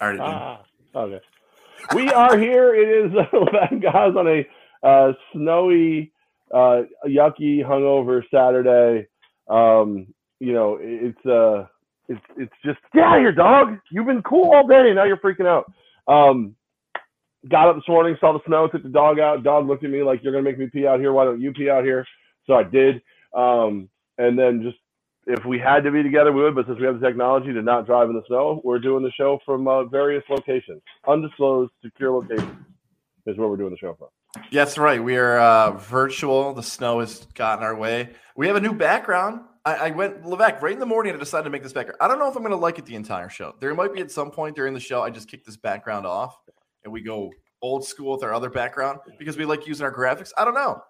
Already ah, okay. We are here. It is uh, guys on a uh, snowy, uh, yucky, hungover Saturday. Um, you know, it's uh, it's it's just get out of here, dog. You've been cool all day, now you're freaking out. Um, got up this morning, saw the snow, took the dog out. Dog looked at me like, "You're gonna make me pee out here. Why don't you pee out here?" So I did. Um, and then just if we had to be together, we would. But since we have the technology to not drive in the snow, we're doing the show from uh, various locations, undisclosed, secure locations, is where we're doing the show from. Yes, right. We are uh, virtual. The snow has gotten our way. We have a new background. I, I went Levesque right in the morning. I decided to make this background. I don't know if I'm going to like it the entire show. There might be at some point during the show I just kick this background off and we go old school with our other background because we like using our graphics. I don't know.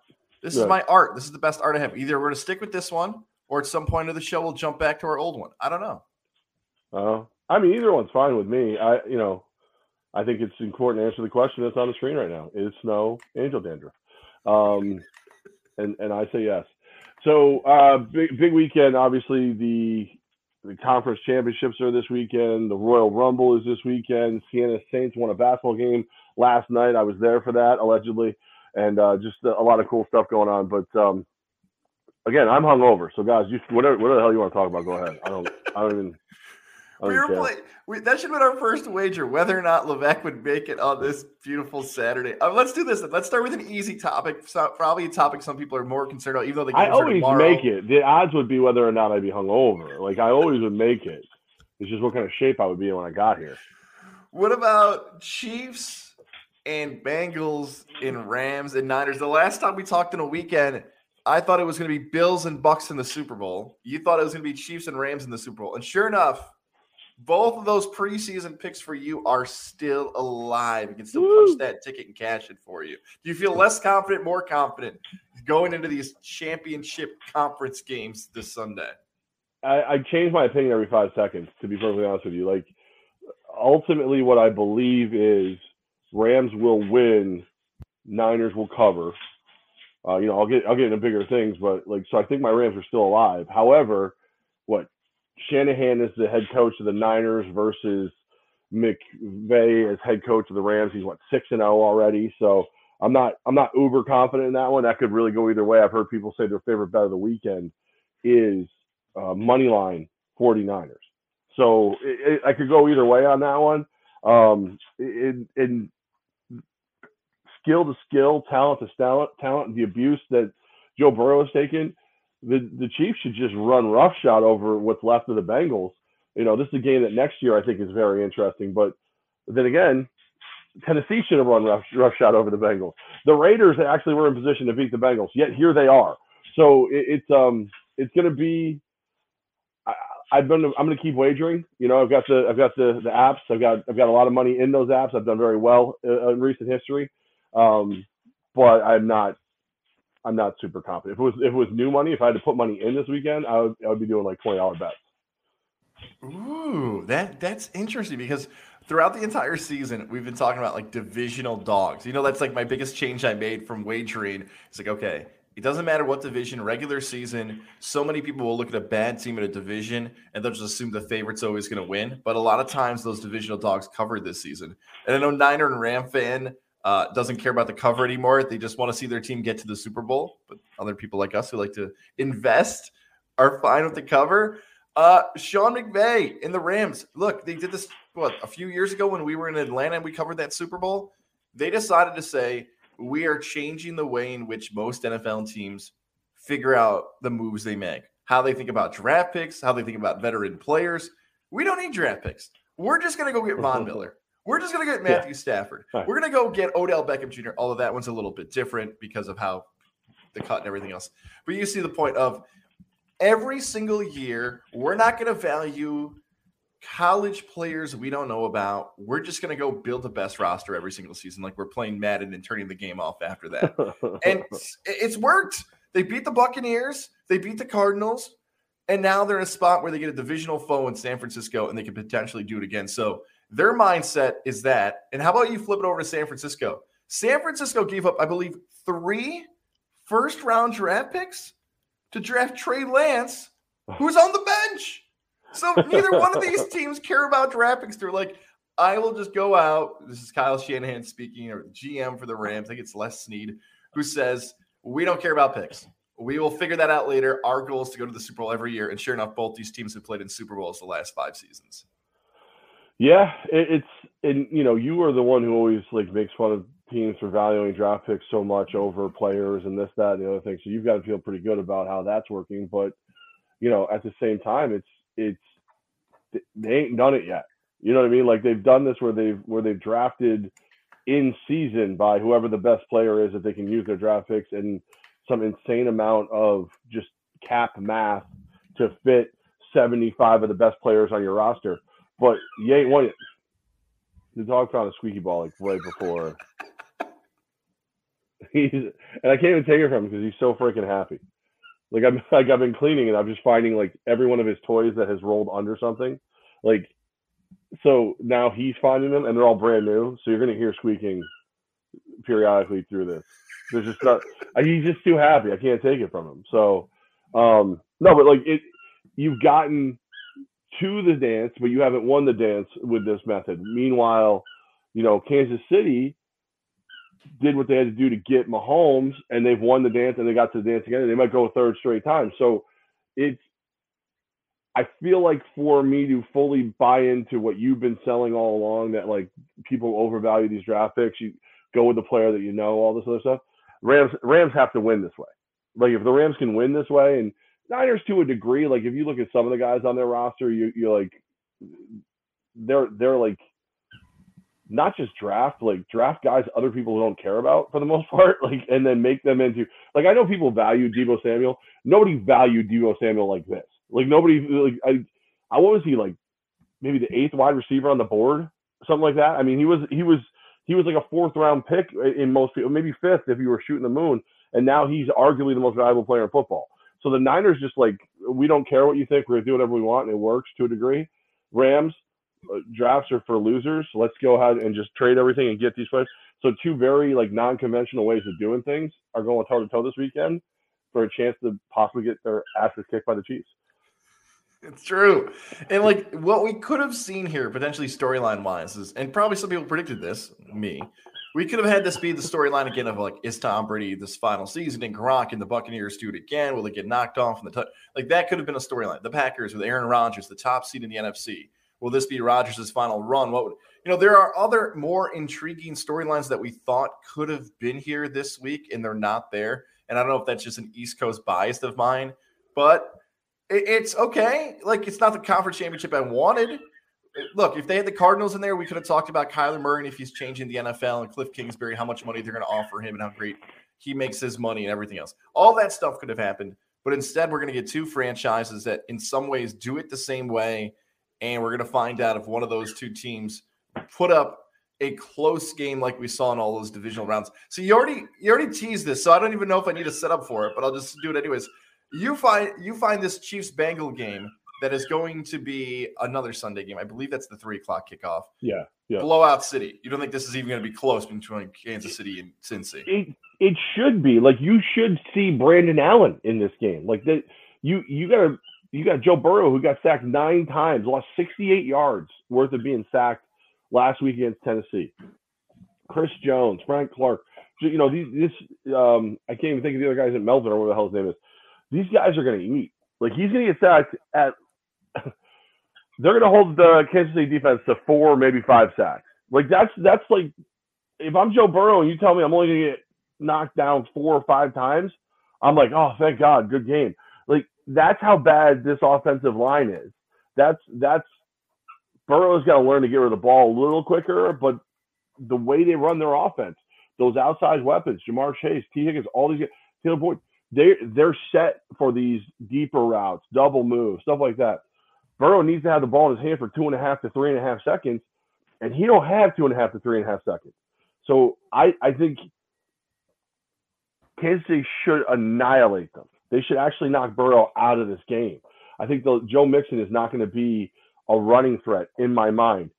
This is my art. This is the best art I have. Either we're going to stick with this one or at some point of the show we'll jump back to our old one. I don't know. Uh, I mean, either one's fine with me. I, you know, I think it's important to answer the question that's on the screen right now: Is snow angel dandruff? Um, and and I say yes. So uh, big big weekend. Obviously, the the conference championships are this weekend. The Royal Rumble is this weekend. Siena Saints won a basketball game last night. I was there for that allegedly, and uh, just a, a, lot of cool stuff going on. But um, again, I'm hungover, so guys, you whatever whatever the hell you want to talk about, go ahead. I don't I don't even we were playing. We, that should have been our first wager, whether or not Levack would make it on this beautiful Saturday. Uh, let's do this. Let's start with an easy topic. So, probably a topic some people are more concerned about, even though they. I always tomorrow. make it. The odds would be whether or not I'd be hungover. Like I always would make it. It's just what kind of shape I would be in when I got here. What about Chiefs and Bengals and Rams and Niners? The last time we talked in a weekend, I thought it was going to be Bills and Bucs in the Super Bowl. You thought it was going to be Chiefs and Rams in the Super Bowl, and sure enough both of those preseason picks for you are still alive. You can still Woo. punch that ticket and cash it for you. Do you feel less confident, more confident going into these championship conference games this Sunday? I, I change my opinion every five seconds, to be perfectly honest with you. Like, ultimately, what I believe is Rams will win, Niners will cover. Uh, you know, I'll get I'll get into bigger things, but like, so I think my Rams are still alive. However, what Shanahan is the head coach of the Niners versus McVay as head coach of the Rams. He's what six and zero oh already. So I'm not I'm not uber confident in that one. That could really go either way. I've heard people say their favorite bet of the weekend is uh, money line 49ers. So it, it, I could go either way on that one. Um, in, in skill to skill, talent to talent, talent, the abuse that Joe Burrow has taken the the Chiefs should just run roughshod over what's left of the Bengals. You know, this is a game that next year I think is very interesting. But then again, Tennessee should have run rough, roughshod over the Bengals. The Raiders actually were in position to beat the Bengals, yet here they are. So it, it's um it's going to be. I've been I'm going to keep wagering. You know, I've got the I've got the the apps. I've got I've got a lot of money in those apps. I've done very well uh, in recent history. Um, but I'm not I'm not super confident. If it was if it was new money, if I had to put money in this weekend, I would I would be doing like twenty dollar bets. Ooh, that that's interesting because throughout the entire season we've been talking about like divisional dogs. You know, that's like my biggest change I made from wagering. It's like okay, it doesn't matter what division, regular season. So many people will look at a bad team in a division and they'll just assume the favorite's always going to win. But a lot of times those divisional dogs covered this season. And I know Niner and Ram fan uh, doesn't care about the cover anymore. They just want to see their team get to the Super Bowl. But other people like us who like to invest are fine with the cover. Uh, Sean McVay in the Rams. Look, they did this what a few years ago when we were in Atlanta and we covered that Super Bowl. They decided to say we are changing the way in which most NFL teams figure out the moves they make, how they think about draft picks, how they think about veteran players. We don't need draft picks. We're just going to go get Von Miller. We're just going to get Matthew yeah. Stafford. Right. We're going to go get Odell Beckham Jr. Although that one's a little bit different because of how the cut and everything else. But you see the point of every single year, we're not going to value college players we don't know about. We're just going to go build the best roster every single season, like we're playing Madden and turning the game off after that. and it's worked. They beat the Buccaneers, they beat the Cardinals, and now they're in a spot where they get a divisional foe in San Francisco and they can potentially do it again. So their mindset is that. And how about you flip it over to San Francisco? San Francisco gave up, I believe, three first round draft picks to draft Trey Lance, who's on the bench. So neither one of these teams care about draft picks. They're like, I will just go out. This is Kyle Shanahan speaking, or GM for the Rams. I think it's Les Snead, who says, We don't care about picks. We will figure that out later. Our goal is to go to the Super Bowl every year. And sure enough, both these teams have played in Super Bowls the last five seasons. Yeah, it, it's and you know you are the one who always like makes fun of teams for valuing draft picks so much over players and this, that, and the other thing. So you've got to feel pretty good about how that's working. But you know, at the same time, it's it's they ain't done it yet. You know what I mean? Like they've done this where they've where they've drafted in season by whoever the best player is that they can use their draft picks and some insane amount of just cap math to fit 75 of the best players on your roster. But you ain't. The dog found a squeaky ball like right before. He's and I can't even take it from him because he's so freaking happy. Like I'm like I've been cleaning and I'm just finding like every one of his toys that has rolled under something. Like so now he's finding them and they're all brand new. So you're gonna hear squeaking periodically through this. There's just not he's just too happy. I can't take it from him. So um no, but like it you've gotten to the dance, but you haven't won the dance with this method. Meanwhile, you know, Kansas City did what they had to do to get Mahomes, and they've won the dance, and they got to the dance again, and they might go a third straight time. So it's, I feel like for me to fully buy into what you've been selling all along, that like people overvalue these draft picks, you go with the player that you know, all this other stuff. Rams Rams have to win this way. Like if the Rams can win this way, and Niners to a degree, like if you look at some of the guys on their roster, you you're like they're they're like not just draft, like draft guys other people don't care about for the most part, like and then make them into like I know people value Deebo Samuel. Nobody valued Deebo Samuel like this. Like nobody like I I what was he like maybe the eighth wide receiver on the board, something like that. I mean he was he was he was like a fourth round pick in most people, maybe fifth if you were shooting the moon, and now he's arguably the most valuable player in football. So the Niners just like we don't care what you think. We're gonna do whatever we want, and it works to a degree. Rams uh, drafts are for losers. So let's go ahead and just trade everything and get these players. So two very like non-conventional ways of doing things are going toe to toe this weekend for a chance to possibly get their asses kicked by the Chiefs. It's true. And like what we could have seen here potentially storyline wise is, and probably some people predicted this, me, we could have had this be the storyline again of like, is Tom Brady this final season and Gronk and the Buccaneers do it again? Will they get knocked off in the t-? like that could have been a storyline. The Packers with Aaron Rodgers, the top seed in the NFC. Will this be Rodgers' final run? What would you know? There are other more intriguing storylines that we thought could have been here this week, and they're not there. And I don't know if that's just an East Coast bias of mine, but it's okay. Like it's not the conference championship I wanted look, if they had the Cardinals in there, we could have talked about Kyler Murray and if he's changing the NFL and Cliff Kingsbury, how much money they're going to offer him and how great he makes his money and everything else. All that stuff could have happened. But instead, we're going to get two franchises that, in some ways, do it the same way. And we're going to find out if one of those two teams put up a close game like we saw in all those divisional rounds. So you already you already teased this, so I don't even know if I need to set up for it, but I'll just do it anyways. You find you find this Chiefs Bengal game that is going to be another Sunday game. I believe that's the three o'clock kickoff. Yeah, yeah. Blowout City. You don't think this is even going to be close between Kansas City and Cincy? It, it should be. Like you should see Brandon Allen in this game. Like that. You you got a you got Joe Burrow who got sacked nine times, lost 68 yards worth of being sacked last week against Tennessee. Chris Jones, Frank Clark. You know these. This um, I can't even think of the other guys at Melvin or what the hell his name is. These guys are going to eat. Like he's going to get sacked at they're going to hold the Kansas City defense to four, maybe five sacks. Like that's that's like if I'm Joe Burrow and you tell me I'm only going to get knocked down four or five times, I'm like, oh, thank God, good game. Like that's how bad this offensive line is. That's that's Burrow's got to learn to get rid of the ball a little quicker, but the way they run their offense, those outside weapons, Ja'Marr Chase, Tee Higgins, all these Tyler Boyd, they they're set for these deeper routes, double moves, stuff like that. Burrow needs to have the ball in his hand for two and a half to three and a half seconds, and he don't have two and a half to three and a half seconds. So I I think Kansas City should annihilate them. They should actually knock Burrow out of this game. I think the, Joe Mixon is not going to be a running threat in my mind.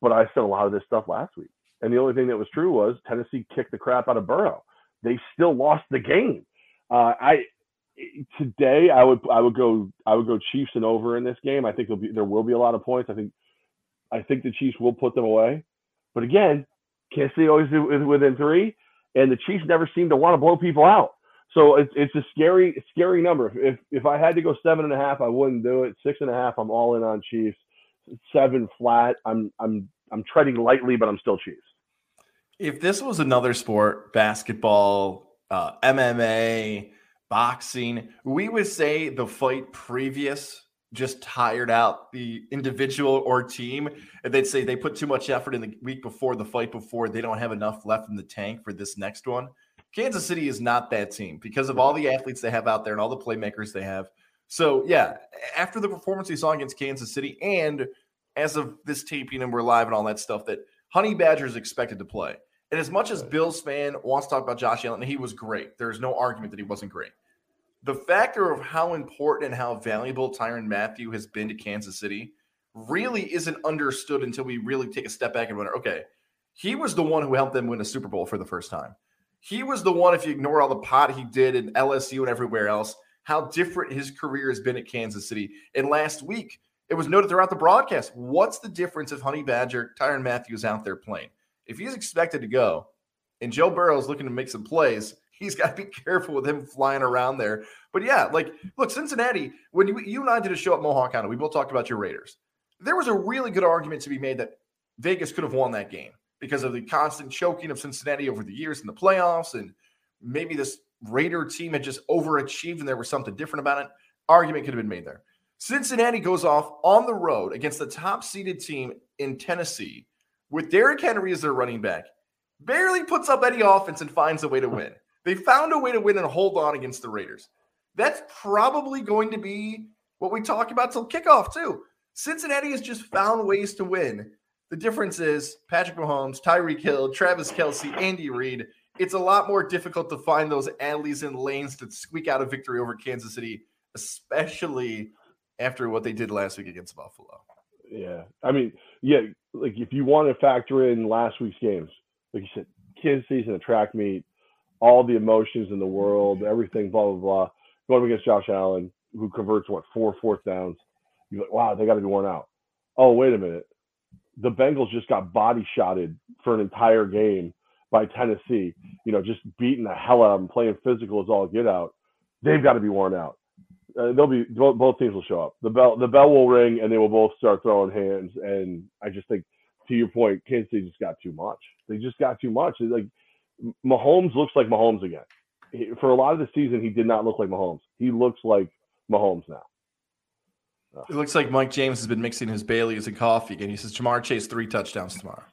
But I said a lot of this stuff last week, and the only thing that was true was Tennessee kicked the crap out of Burrow. They still lost the game. Uh, I today I would I would go I would go Chiefs and over in this game. I think be there will be a lot of points. I think I think the Chiefs will put them away. But again, Kansas City always within three, and the Chiefs never seem to want to blow people out. So it's it's a scary scary number. If if I had to go seven and a half, I wouldn't do it. Six and a half, I'm all in on Chiefs. Seven flat, I'm I'm I'm treading lightly, but I'm still Chiefs. If this was another sport, basketball, uh, MMA, boxing, we would say the fight previous just tired out the individual or team. And they'd say they put too much effort in the week before the fight before. They don't have enough left in the tank for this next one. Kansas City is not that team because of all the athletes they have out there and all the playmakers they have. So, yeah, after the performance we saw against Kansas City, and as of this taping and we're live and all that stuff, that Honey Badger is expected to play. And as much as Bills fan wants to talk about Josh Allen, he was great. There's no argument that he wasn't great the factor of how important and how valuable Tyrann Mathieu has been to Kansas City really isn't understood until we really take a step back and wonder, okay, he was the one who helped them win a Super Bowl for the first time. He was the one, if you ignore all the pot he did in LSU and everywhere else, how different his career has been at Kansas City. And last week, it was noted throughout the broadcast. What's the difference if Honey Badger, Tyrann Mathieu is out there playing? If he's expected to go and Joe Burrow is looking to make some plays, he's got to be careful with him flying around there. But yeah, like, look, Cincinnati, when you, you and I did a show at Mohawk County, we both talked about your Raiders. There was a really good argument to be made that Vegas could have won that game because of the constant choking of Cincinnati over the years in the playoffs. And maybe this Raider team had just overachieved and there was something different about it. Argument could have been made there. Cincinnati goes off on the road against the top seeded team in Tennessee with Derrick Henry as their running back, barely puts up any offense and finds a way to win. They found a way to win and hold on against the Raiders. That's probably going to be what we talk about till kickoff, too. Cincinnati has just found ways to win. The difference is Patrick Mahomes, Tyreek Hill, Travis Kelce, Andy Reid. It's a lot more difficult to find those alleys and lanes to squeak out a victory over Kansas City, especially after what they did last week against Buffalo. Yeah. I mean, yeah, like if you want to factor in last week's games, like you said, City's in a track meet all the emotions in the world, everything, blah, blah, blah. Going against Josh Allen, who converts what, four fourth downs. You're like, wow, they got to be worn out. Oh, wait a minute. The Bengals just got body shotted for an entire game by Tennessee, you know, just beating the hell out of them, playing physical as all get out. They've got to be worn out. Uh, they'll be both, both teams will show up. The bell the bell will ring and they will both start throwing hands. And I just think, to your point, Kansas City just got too much. They just got too much. It's like Mahomes looks like Mahomes again. He, for a lot of the season, he did not look like Mahomes. He looks like Mahomes now. It looks like Mike James has been mixing his Bailey's and coffee again. He says Ja'Marr Chase three touchdowns tomorrow.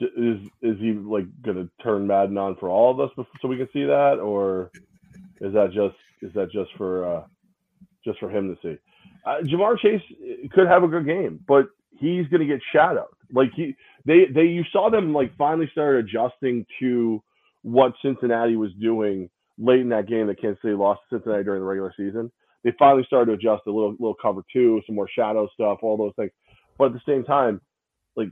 Is is he like going to turn Madden on for all of us so we can see that, or is that just is that just for uh, just for him to see? Uh, Ja'Marr Chase could have a good game, but he's going to get shadowed. Like he, they, they, you saw them like finally started adjusting to what Cincinnati was doing late in that game that Kansas City lost to Cincinnati during the regular season. They finally started to adjust a little, little cover two, some more shadow stuff, all those things. But at the same time, like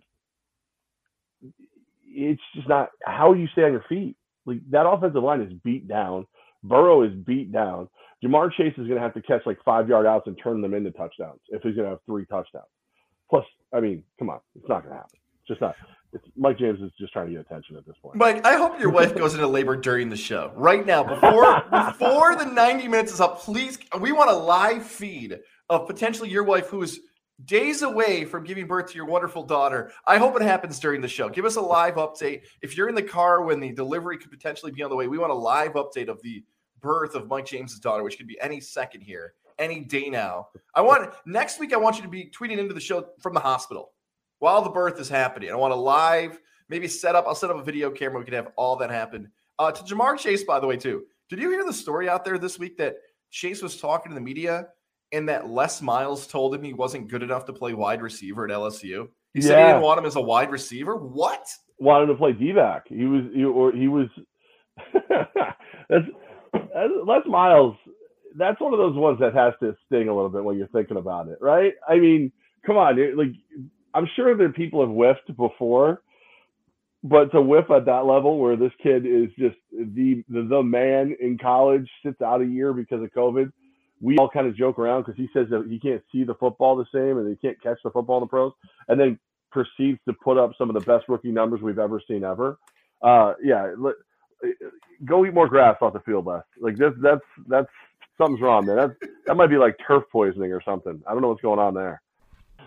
it's just not how you stay on your feet. Like that offensive line is beat down. Burrow is beat down. Ja'Marr Chase is going to have to catch like five yard outs and turn them into touchdowns if he's going to have three touchdowns. Plus, I mean, come on, it's not going to happen. It's just not. It's, Mike James is just trying to get attention at this point. Mike, I hope your wife goes into labor during the show right now. Before before the ninety minutes is up, please. We want a live feed of potentially your wife who is days away from giving birth to your wonderful daughter. I hope it happens during the show. Give us a live update. If you're in the car when the delivery could potentially be on the way, we want a live update of the birth of Mike James's daughter, which could be any second here any day now. I want next week. I want you to be tweeting into the show from the hospital while the birth is happening. I want a live, maybe set up. I'll set up a video camera. We can have all that happen. Uh, to Ja'Marr Chase, by the way, too. Did you hear the story out there this week that Chase was talking to the media and that Les Miles told him he wasn't good enough to play wide receiver at LSU? He yeah. said he didn't want him as a wide receiver. What? Wanted to play D-back. He was, he, or he was. that's Les Miles that's one of those ones that has to sting a little bit when you're thinking about it, right? I mean, come on, like I'm sure that people have whiffed before, but to whiff at that level where this kid is just the the, the man in college sits out a year because of COVID, we all kind of joke around because he says that he can't see the football the same and he can't catch the football in the pros, and then proceeds to put up some of the best rookie numbers we've ever seen ever, uh, yeah, go eat more grass off the field, Les. Like this, that's that's something's wrong, man. That that might be like turf poisoning or something. I don't know what's going on there.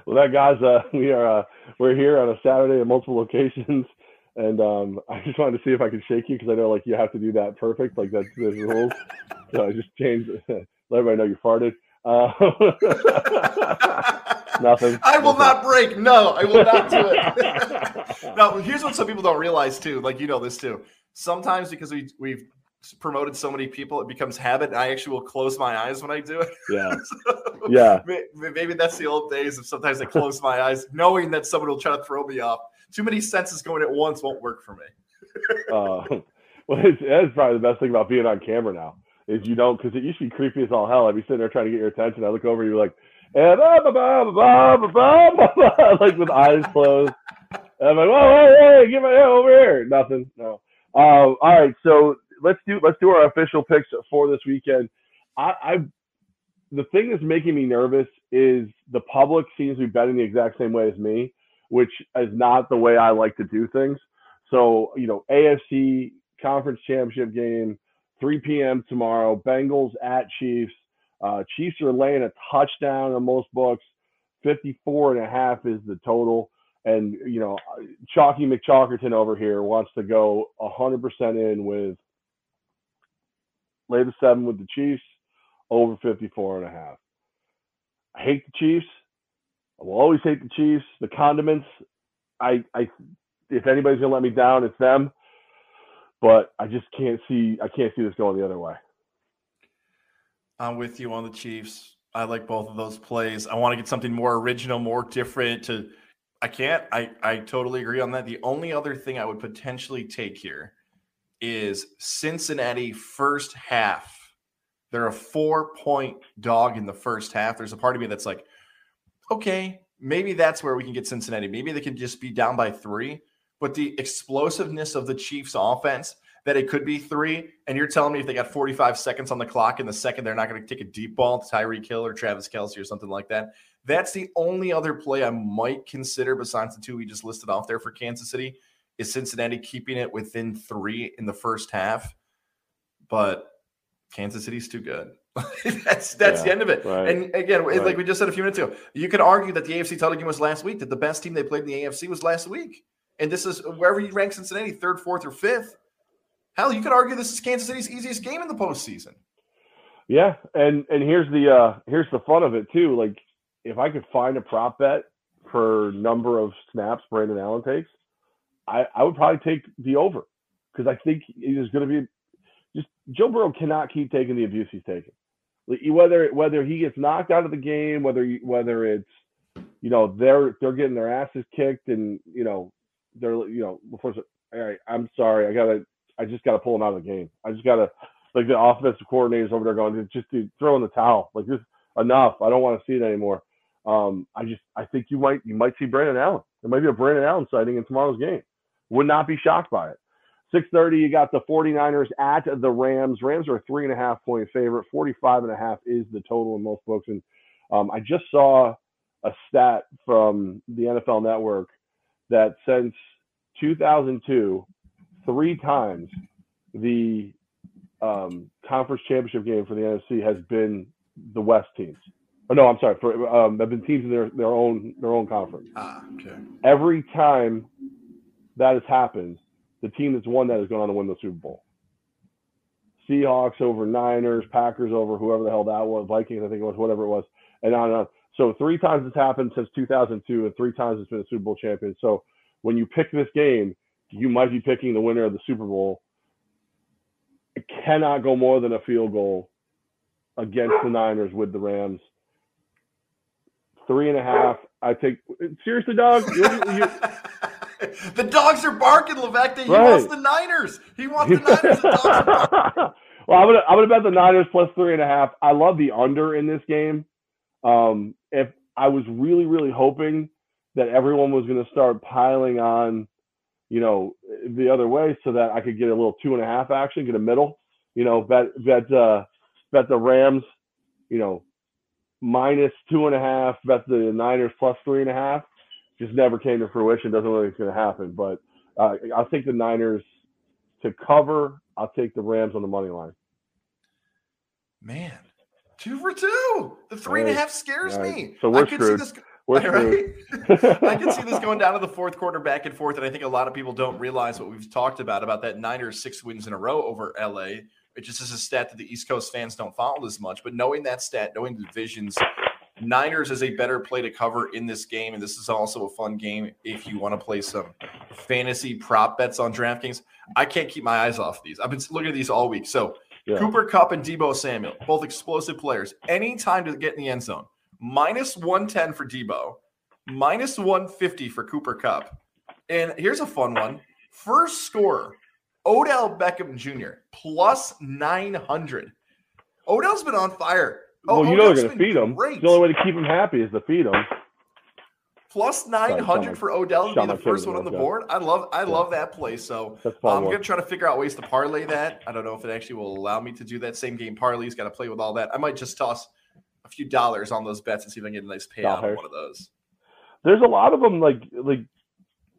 Well, that guys, uh, we are uh, we're here on a Saturday at multiple locations, and um, I just wanted to see if I could shake you because I know like you have to do that perfect, like that's the rules. so I just changed. let everybody know you farted. Uh, nothing. I will not break. No, I will not do it. now, here's what some people don't realize too. Like you know this too. Sometimes because we we've promoted so many people, it becomes habit. And I actually will close my eyes when I do it. Yeah. so yeah. Maybe that's the old days of sometimes I close my eyes, knowing that someone will try to throw me off. Too many senses going at once won't work for me. uh, well, it's, that's probably the best thing about being on camera now is you don't because it used to be creepy as all hell. I'd be sitting there trying to get your attention. I look over, you're like, and like with eyes closed. And I'm like, whoa, hey, get my head over here. Nothing. No. Uh, all right, so let's do let's do our official picks for this weekend. I, I the thing that's making me nervous is the public seems to be betting the exact same way as me, which is not the way I like to do things. So you know, AFC conference championship game, 3 p.m. tomorrow. Bengals at Chiefs. Uh, Chiefs are laying a touchdown on most books. 54 and a half is the total. And, you know, Chalky McChalkerton over here wants to go 100% in with lay the seven with the Chiefs over 54 and a half. I hate the Chiefs. I will always hate the Chiefs. The condiments, I, I, if anybody's gonna let me down, it's them. But I just can't see, I can't see this going the other way. I'm with you on the Chiefs. I like both of those plays. I want to get something more original, more different. To I can't. I I totally agree on that. The only other thing I would potentially take here is Cincinnati first half. They're a four point dog in the first half. There's a part of me that's like, okay, maybe that's where we can get Cincinnati. Maybe they can just be down by three. But the explosiveness of the Chiefs offense that it could be three. And you're telling me if they got 45 seconds on the clock in the second, they're not going to take a deep ball to Tyreek Hill or Travis Kelce or something like that. That's the only other play I might consider besides the two we just listed off there for Kansas City is Cincinnati keeping it within three in the first half. But Kansas City's too good. that's that's yeah, the end of it. Right, and again, right. like we just said a few minutes ago, you can argue that the AFC title game was last week. That the best team they played in the AFC was last week, and this is wherever you rank Cincinnati, third, fourth, or fifth. Hell, you could argue this is Kansas City's easiest game in the postseason. Yeah, and and here's the uh here's the fun of it too. Like if I could find a prop bet for number of snaps Brandon Allen takes, I I would probably take the over because I think he's going to be just Joe Burrow cannot keep taking the abuse he's taking. Whether whether he gets knocked out of the game, whether whether it's you know they're they're getting their asses kicked and you know they're you know before all right I'm sorry I gotta I just got to pull him out of the game. I just got to like the offensive coordinators over there going just to throw in the towel. Like just enough. I don't want to see it anymore. Um, I just I think you might you might see Brandon Allen. There might be a Brandon Allen sighting in tomorrow's game. Would not be shocked by it. 6:30, you got the 49ers at the Rams. Rams are a three and a half point favorite. 45 and a half is the total in most books. And um, I just saw a stat from the NFL Network that since 2002, three times the um, conference championship game for the NFC has been the West teams. Oh, no, I'm sorry. For um, have been teams in their, their own their own conference. Ah, okay. Every time that has happened, the team that's won that is going on to win the Super Bowl. Seahawks over Niners, Packers over whoever the hell that was, Vikings, I think it was, whatever it was, and on and on. So three times it's happened since 2002, and three times it's been a Super Bowl champion. So when you pick this game, you might be picking the winner of the Super Bowl. It cannot go more than a field goal against the Niners with the Rams. Three and a half. I take seriously, dog. You, you, the dogs are barking, Levack. He right. wants the Niners. He wants the Niners. The well, I'm gonna I'm gonna bet the Niners plus three and a half. I love the under in this game. Um, if I was really really hoping that everyone was gonna start piling on you know, the other way so that I could get a little two and a half action, get a middle, you know, bet bet uh bet the Rams, you know, minus two and a half, bet the Niners plus three and a half. just never came to fruition. Doesn't look like it's going to happen. But uh, I'll take the Niners to cover. I'll take the Rams on the money line. Man, two for two. The three and a half scares Right. me. So we're I could screwed. see this. We're right? I can see this going down to the fourth quarter, back and forth, and I think a lot of people don't realize what we've talked about about that Niners six wins in a row over LA. It just is a stat that the East Coast fans don't follow as much. But knowing that stat, knowing the divisions, Niners is a better play to cover in this game, and this is also a fun game if you want to play some fantasy prop bets on DraftKings. I can't keep my eyes off these. I've been looking at these all week. So Yeah. Cooper Kupp and Deebo Samuel, both explosive players. Anytime to get in the end zone, minus 110 for Deebo, minus 150 for Cooper Kupp. And here's a fun one first scorer, Odell Beckham Jr., plus 900. Odell's been on fire. Oh, well, you oh, know Odell's they're going to feed him. Great. The only way to keep him happy is to feed him. Plus Sorry, 900 for Odell to be the first one on the there, board. I love I Yeah. love that play. So fun. Um, I'm gonna try to figure out ways to parlay that. I don't know if it actually will allow me to do that same game parlays. Got to play with all that. I might just toss a few dollars on those bets and see if I can get a nice payout on one of those. There's a lot of them like like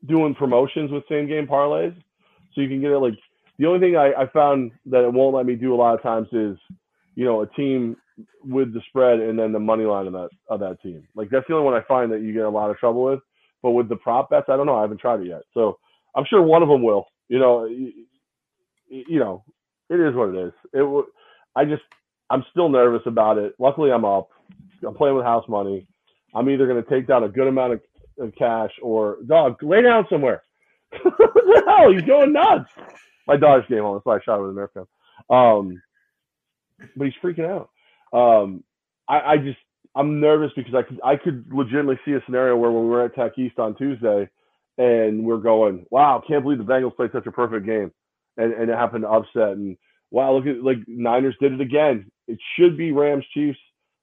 doing promotions with same game parlays, so you can get it. Like the only thing I, I found that it won't let me do a lot of times is, you know, a team with the spread and then the money line of that of that team. Like that's the only one I find that you get a lot of trouble with. But with the prop bets, I don't know. I haven't tried it yet, so I'm sure one of them will. You know, y- y- you know, it is what it is. It. I just I'm still nervous about it. Luckily, I'm up. I'm playing with house money. I'm either going to take down a good amount of, of cash or dog lay down somewhere. the hell? He's going nuts. My daughter's game on. That's why I shot it with a Nerf gun. Um, but he's freaking out. Um, I, I just I'm nervous because I could I could legitimately see a scenario where when we were at Tech East on Tuesday, and we're going, wow, can't believe the Bengals played such a perfect game, and and it happened to upset. And wow, look at like Niners did it again. It should be Rams Chiefs.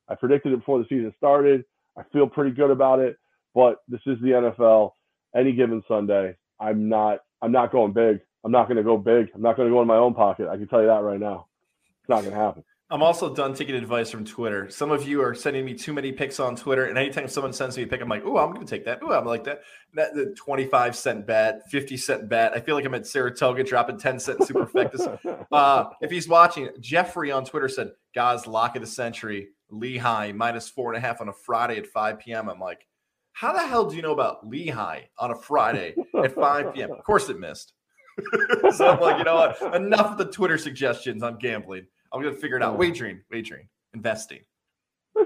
I predicted it before the season started. I feel pretty good about it, but this is the NFL. Any given Sunday, I'm not I'm not going big. I'm not going to go big. I'm not going to go in my own pocket. I can tell you that right now. It's not going to happen. I'm also done taking advice from Twitter. Some of you are sending me too many picks on Twitter, and anytime someone sends me a pick, I'm like, "Oh, I'm going to take that. Oh, I'm like that." That the 25 cent bet, 50 cent bet. I feel like I'm at Saratoga dropping 10 cent superfectas. Uh, if he's watching, Jeffrey on Twitter said, "Guys, lock of the century, Lehigh minus four and a half on a Friday at 5 p.m." I'm like, "How the hell do you know about Lehigh on a Friday at 5 p.m.?" Of course, it missed. so I'm like, you know what? Enough of the Twitter suggestions. I'm gambling. I'm gonna figure it out. Wagering, wagering, investing.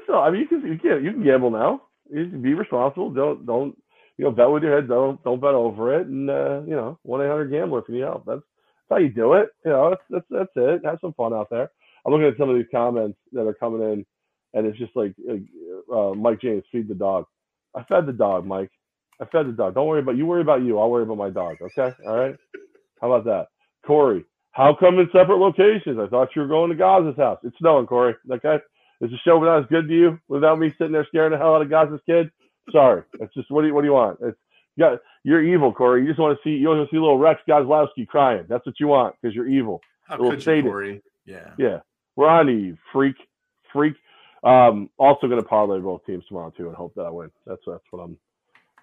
So I mean, you can you can you can gamble now. You can be responsible. Don't don't you know bet with your head. Don't don't bet over it. And uh, you know, one eight hundred gambler if you need help. That's that's how you do it. You know, that's that's that's it. Have some fun out there. I'm looking at some of these comments that are coming in, and it's just like uh, Mike James feed the dog. I fed the dog, Mike. I fed the dog. Don't worry about you. Worry about you. I'll worry about my dog. Okay. All right. How about that, Corey? How come in separate locations? I thought you were going to Gaza's house. It's snowing, Corey. Okay. Is the show not as good to you without me sitting there scaring the hell out of Gaza's kid? Sorry. It's just what do you what do you want? It's you got you're evil, Corey. You just want to see you want to see little Rex Gozlowski crying. That's what you want because you're evil. How could you. Corey? Yeah. Yeah. We're on to you, freak. Freak. Um, also gonna parlay both teams tomorrow too and hope that I win. That's that's what I'm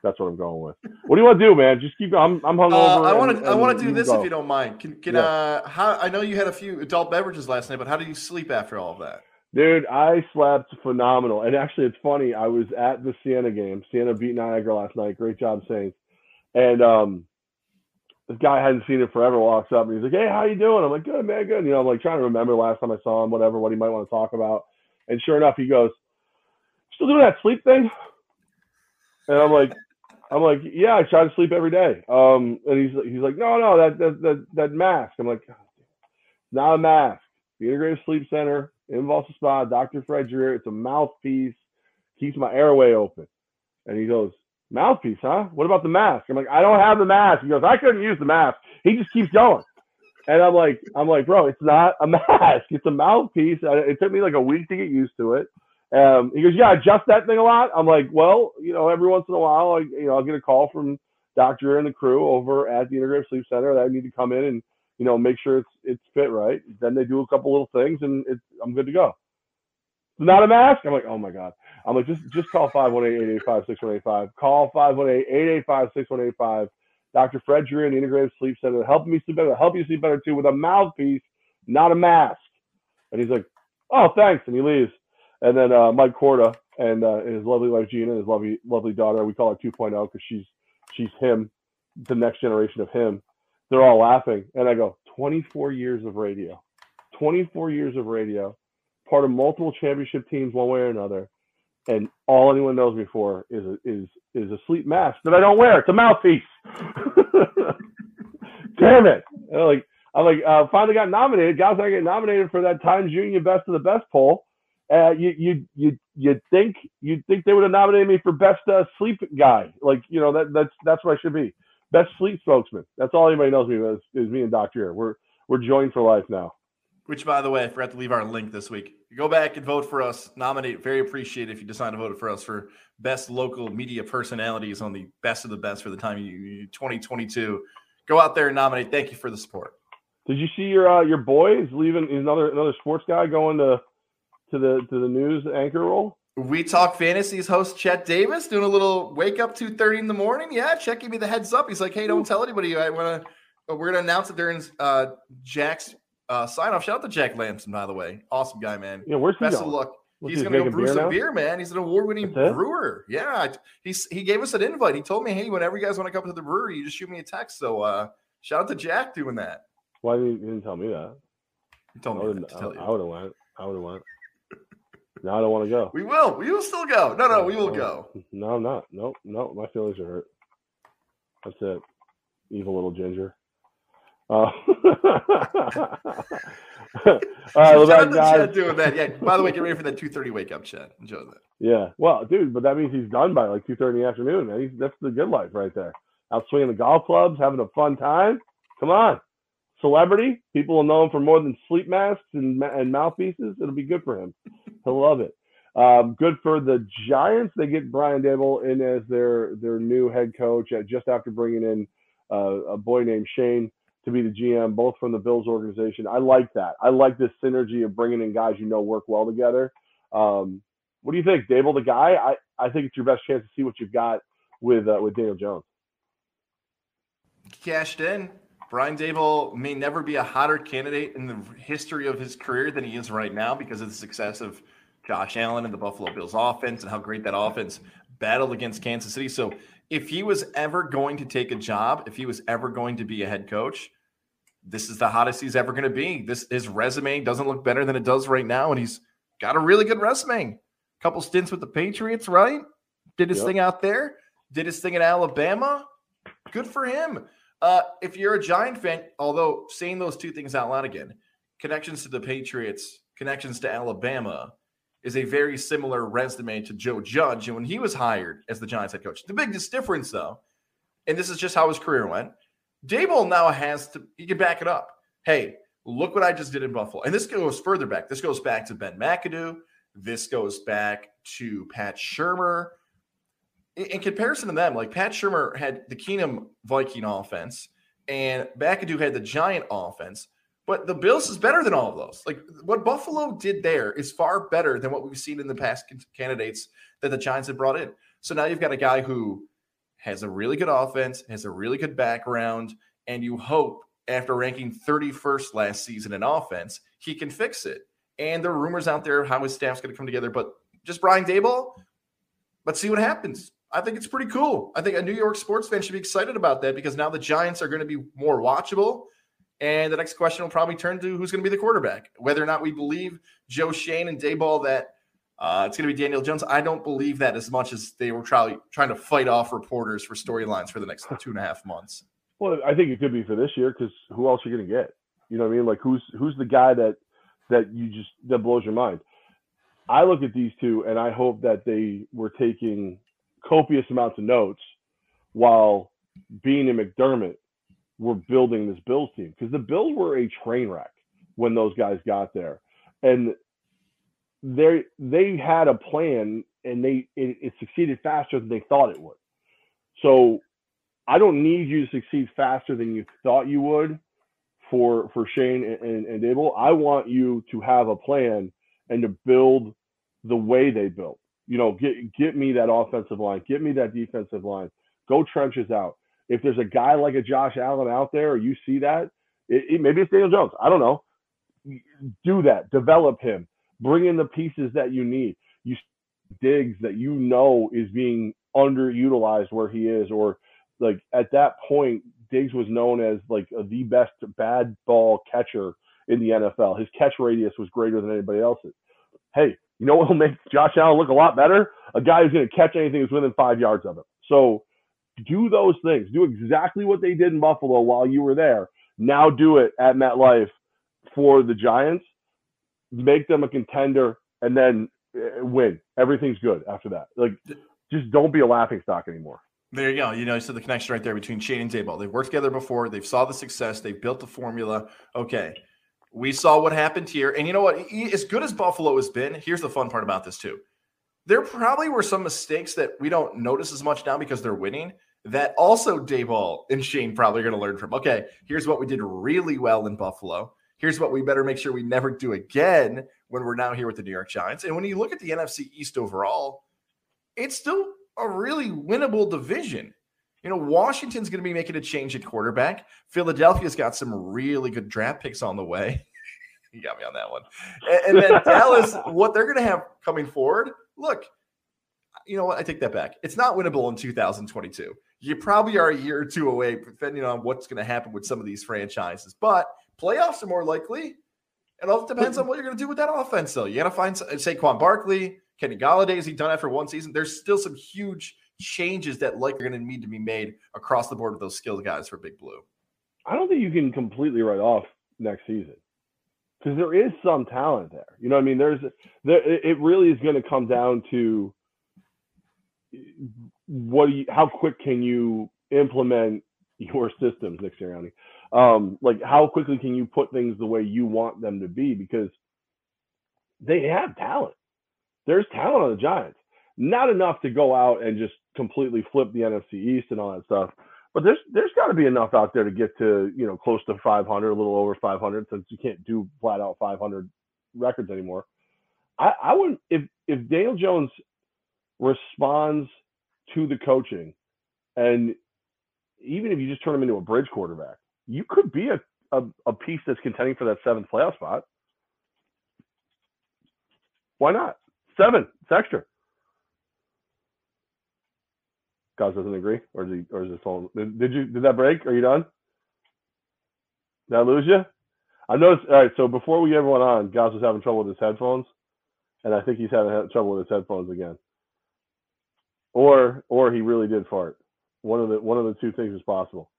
that's what I'm going with. What do you want to do, man? Just keep going. I'm I'm Uh, hungover. I want to. I want to do this go. if you don't mind. Can can Yeah. uh? How I know you had a few adult beverages last night, but how did you sleep after all of that? Dude, I slept phenomenal. And actually, it's funny. I was at the Siena game. Siena beat Niagara last night. Great job, Saints. And um, this guy I hadn't seen it forever walks up and he's like, "Hey, how you doing?" I'm like, "Good, man, good." You know, I'm like trying to remember the last time I saw him, whatever, what he might want to talk about. And sure enough, he goes, "Still doing that sleep thing?" And I'm like, "I'm like, yeah, I try to sleep every day." Um, and he's he's like, "No, no, that that that, that mask." I'm like, "Not a mask. The Integrative Sleep Center in Ballston Spa, Dr. Fred Dreher. It's a mouthpiece, keeps my airway open. And he goes, Mouthpiece, huh? What about the mask? I'm like, I don't have the mask. He goes, I couldn't use the mask. He just keeps going. And I'm like, I'm like, bro, it's not a mask. It's a mouthpiece. It took me like a week to get used to it. Um, he goes, yeah, adjust that thing a lot. I'm like, well, you know, every once in a while, I, you know, I'll get a call from Doctor and the crew over at the Integrative Sleep Center that I need to come in and you know, make sure it's it's fit right. Then they do a couple little things, and it's I'm good to go. It's not a mask. I'm like, oh my god. I'm like, just just call 518-885-6185. Call 518-885-6185. Dr. Fred Dreher and the Integrative Sleep Center helping me sleep better, help you sleep better too with a mouthpiece, not a mask. And he's like, oh, thanks. And he leaves. And then uh, Mike Corda and uh, his lovely wife Gina and his lovely lovely daughter, we call her 2.0 because she's she's him, the next generation of him. They're all laughing. And I go, 24 years of radio. 24 years of radio, part of multiple championship teams one way or another and all anyone knows me for is a, is is a sleep mask that I don't wear. It's a mouthpiece. Damn it! Like I'm like uh, finally got nominated. Guys, I get nominated for that Times Union Best of the Best poll. Uh, you you you you think you think they would have nominated me for best uh, sleep guy? Like you know that that's that's what I should be. Best sleep spokesman. That's all anybody knows me as is me and Doctor. We're we're joined for life now. Which, by the way, I forgot to leave our link this week. Go back and vote for us. Nominate. Very appreciate if you decide to vote for us for best local media personalities on the best of the best for the time you 2022. Go out there and nominate. Thank you for the support. Did you see your uh, your boy is leaving? Another another sports guy going to to the to the news anchor role. We talk fantasies host Chet Davis doing a little wake up two thirty in the morning. Yeah, Chet gave me the heads up. He's like, hey, don't tell anybody. I want to. We're gonna announce it during uh, Jack's uh, sign off. Shout out to Jack Lamson, by the way. Awesome guy, man. Yeah, where's he Best going? of luck. What's he's he, going to go brew beer some now? beer, man. He's an award-winning brewer. Yeah, he's he gave us an invite. He told me, hey, whenever you guys want to come to the brewery, you just shoot me a text. So uh, shout out to Jack doing that. Why didn't you tell me that? He I told me would that to. I would have went. I would have went. Now I don't want to go. we will. We will still go. No, no, we will Oh, go. No, I'm not. Nope, nope. My feelings are hurt. That's it. Evil little ginger. Uh, all right, well, that guy. Doing that. Yeah. By the way, get ready for that two thirty wake up, Chet. Enjoy that. Yeah. Well, dude, but that means he's done by like two thirty in the afternoon. Man. He's, that's the good life right there. Out swinging the golf clubs, having a fun time. Come on, celebrity. People will know him for more than sleep masks and and mouthpieces. It'll be good for him. He'll love it. Um, good for the Giants. They get Brian Daboll in as their their new head coach at, just after bringing in uh, a boy named Schoen to be the GM, both from the Bills organization. I like that. I like this synergy of bringing in guys you know work well together. Um, what do you think, Daboll, the guy? I, I think it's your best chance to see what you've got with uh, with Daniel Jones. cashed in. Brian Daboll may never be a hotter candidate in the history of his career than he is right now because of the success of Josh Allen and the Buffalo Bills offense and how great that offense battled against Kansas City. So if he was ever going to take a job, if he was ever going to be a head coach, this is the hottest he's ever going to be. This his resume doesn't look better than it does right now, and he's got a really good resume. Couple stints with the Patriots, right? Did his Yep. thing out there. Did his thing in Alabama. Good for him. Uh, if you're a Giant fan, although saying those two things out loud again, connections to the Patriots, connections to Alabama, is a very similar resume to Joe Judge. And when he was hired as the Giants head coach, the biggest difference, though, and this is just how his career went, Daboll now has to, he can back it up. Hey, look what I just did in Buffalo. And this goes further back. This goes back to Ben McAdoo. This goes back to Pat Shurmur. In, in comparison to them, like Pat Shurmur had the Keenum Viking offense and McAdoo had the Giant offense. But the Bills is better than all of those. Like what Buffalo did there is far better than what we've seen in the past candidates that the Giants have brought in. So now you've got a guy who has a really good offense, has a really good background, and you hope after ranking 31st last season in offense, he can fix it. And there are rumors out there how his staff's going to come together. But just Brian Daboll, let's see what happens. I think it's pretty cool. I think a New York sports fan should be excited about that because now the Giants are going to be more watchable. And the next question will probably turn to who's going to be the quarterback. Whether or not we believe Joe Schoen and Daboll that uh, it's going to be Daniel Jones, I don't believe that as much as they were trying trying to fight off reporters for storylines for the next two and a half months. Well, I think it could be for this year because who else are you going to get? You know what I mean? Like who's who's the guy that that you just that blows your mind? I look at these two and I hope that they were taking copious amounts of notes while Beane and McDermott were building this Bills team because the Bills were a train wreck when those guys got there, and they they had a plan and they it, it succeeded faster than they thought it would. So I don't need you to succeed faster than you thought you would for for Schoen and, and, and Daboll. I want you to have a plan and to build the way they built. You know, get get me that offensive line, get me that defensive line. Go trenches out. If there's a guy like a Josh Allen out there, or you see that, it, it, maybe it's Daniel Jones. I don't know. Do that. Develop him. Bring in the pieces that you need. You digs that you know is being underutilized where he is, or like at that point, Diggs was known as like the best bad ball catcher in the NFL. His catch radius was greater than anybody else's. Hey, you know what will make Josh Allen look a lot better? A guy who's going to catch anything that's within five yards of him. So do those things. Do exactly what they did in Buffalo while you were there. Now do it at MetLife for the Giants. Make them a contender and then eh, win. Everything's good after that. Like, just don't be a laughing stock anymore. There you go. You know, you said the connection right there between Schoen and Daboll. They've worked together before. They've saw the success. They've built the formula. Okay, we saw what happened here, and you know what? As good as Buffalo has been, here's the fun part about this too. There probably were some mistakes that we don't notice as much now because they're winning. That also Daboll and Schoen probably are going to learn from. Okay, here's what we did really well in Buffalo. Here's what we better make sure we never do again when we're now here with the New York Giants. And when you look at the NFC East overall, it's still a really winnable division. You know, Washington's going to be making a change at quarterback. Philadelphia's got some really good draft picks on the way. you got me on that one. And, and then Dallas, what they're going to have coming forward. Look, you know what? I take that back. It's not winnable in 2022. You probably are a year or two away, depending on what's going to happen with some of these franchises. But playoffs are more likely. It all depends on what you're going to do with that offense, though. You got to find uh, Saquon Barkley, Kenny Golladay. Is he done after one season? There's still some huge changes that likely are going to need to be made across the board with those skilled guys for Big Blue. I don't think you can completely write off next season because there is some talent there. You know, I mean, there's there. It really is going to come down to what do you, how quick can you implement your systems, Nick Sirianni? Um, like how quickly can you put things the way you want them to be? Because they have talent. There's talent on the Giants. Not enough to go out and just completely flip the NFC East and all that stuff. But there's there's got to be enough out there to get to you know close to 500, a little over 500, since you can't do flat out 500 records anymore. I, I wouldn't if if Daniel Jones responds to the coaching, and even if you just turn him into a bridge quarterback, you could be a, a, a piece that's contending for that seventh playoff spot. Why not? Seven. It's extra. Goz doesn't agree, or is he, or is his phone? Did, you did that break? Are you done? Did I lose you? I noticed. All right. So before we everyone on, Goz was having trouble with his headphones, and I think he's having trouble with his headphones again. Or or he really did fart. One of the one of the two things is possible.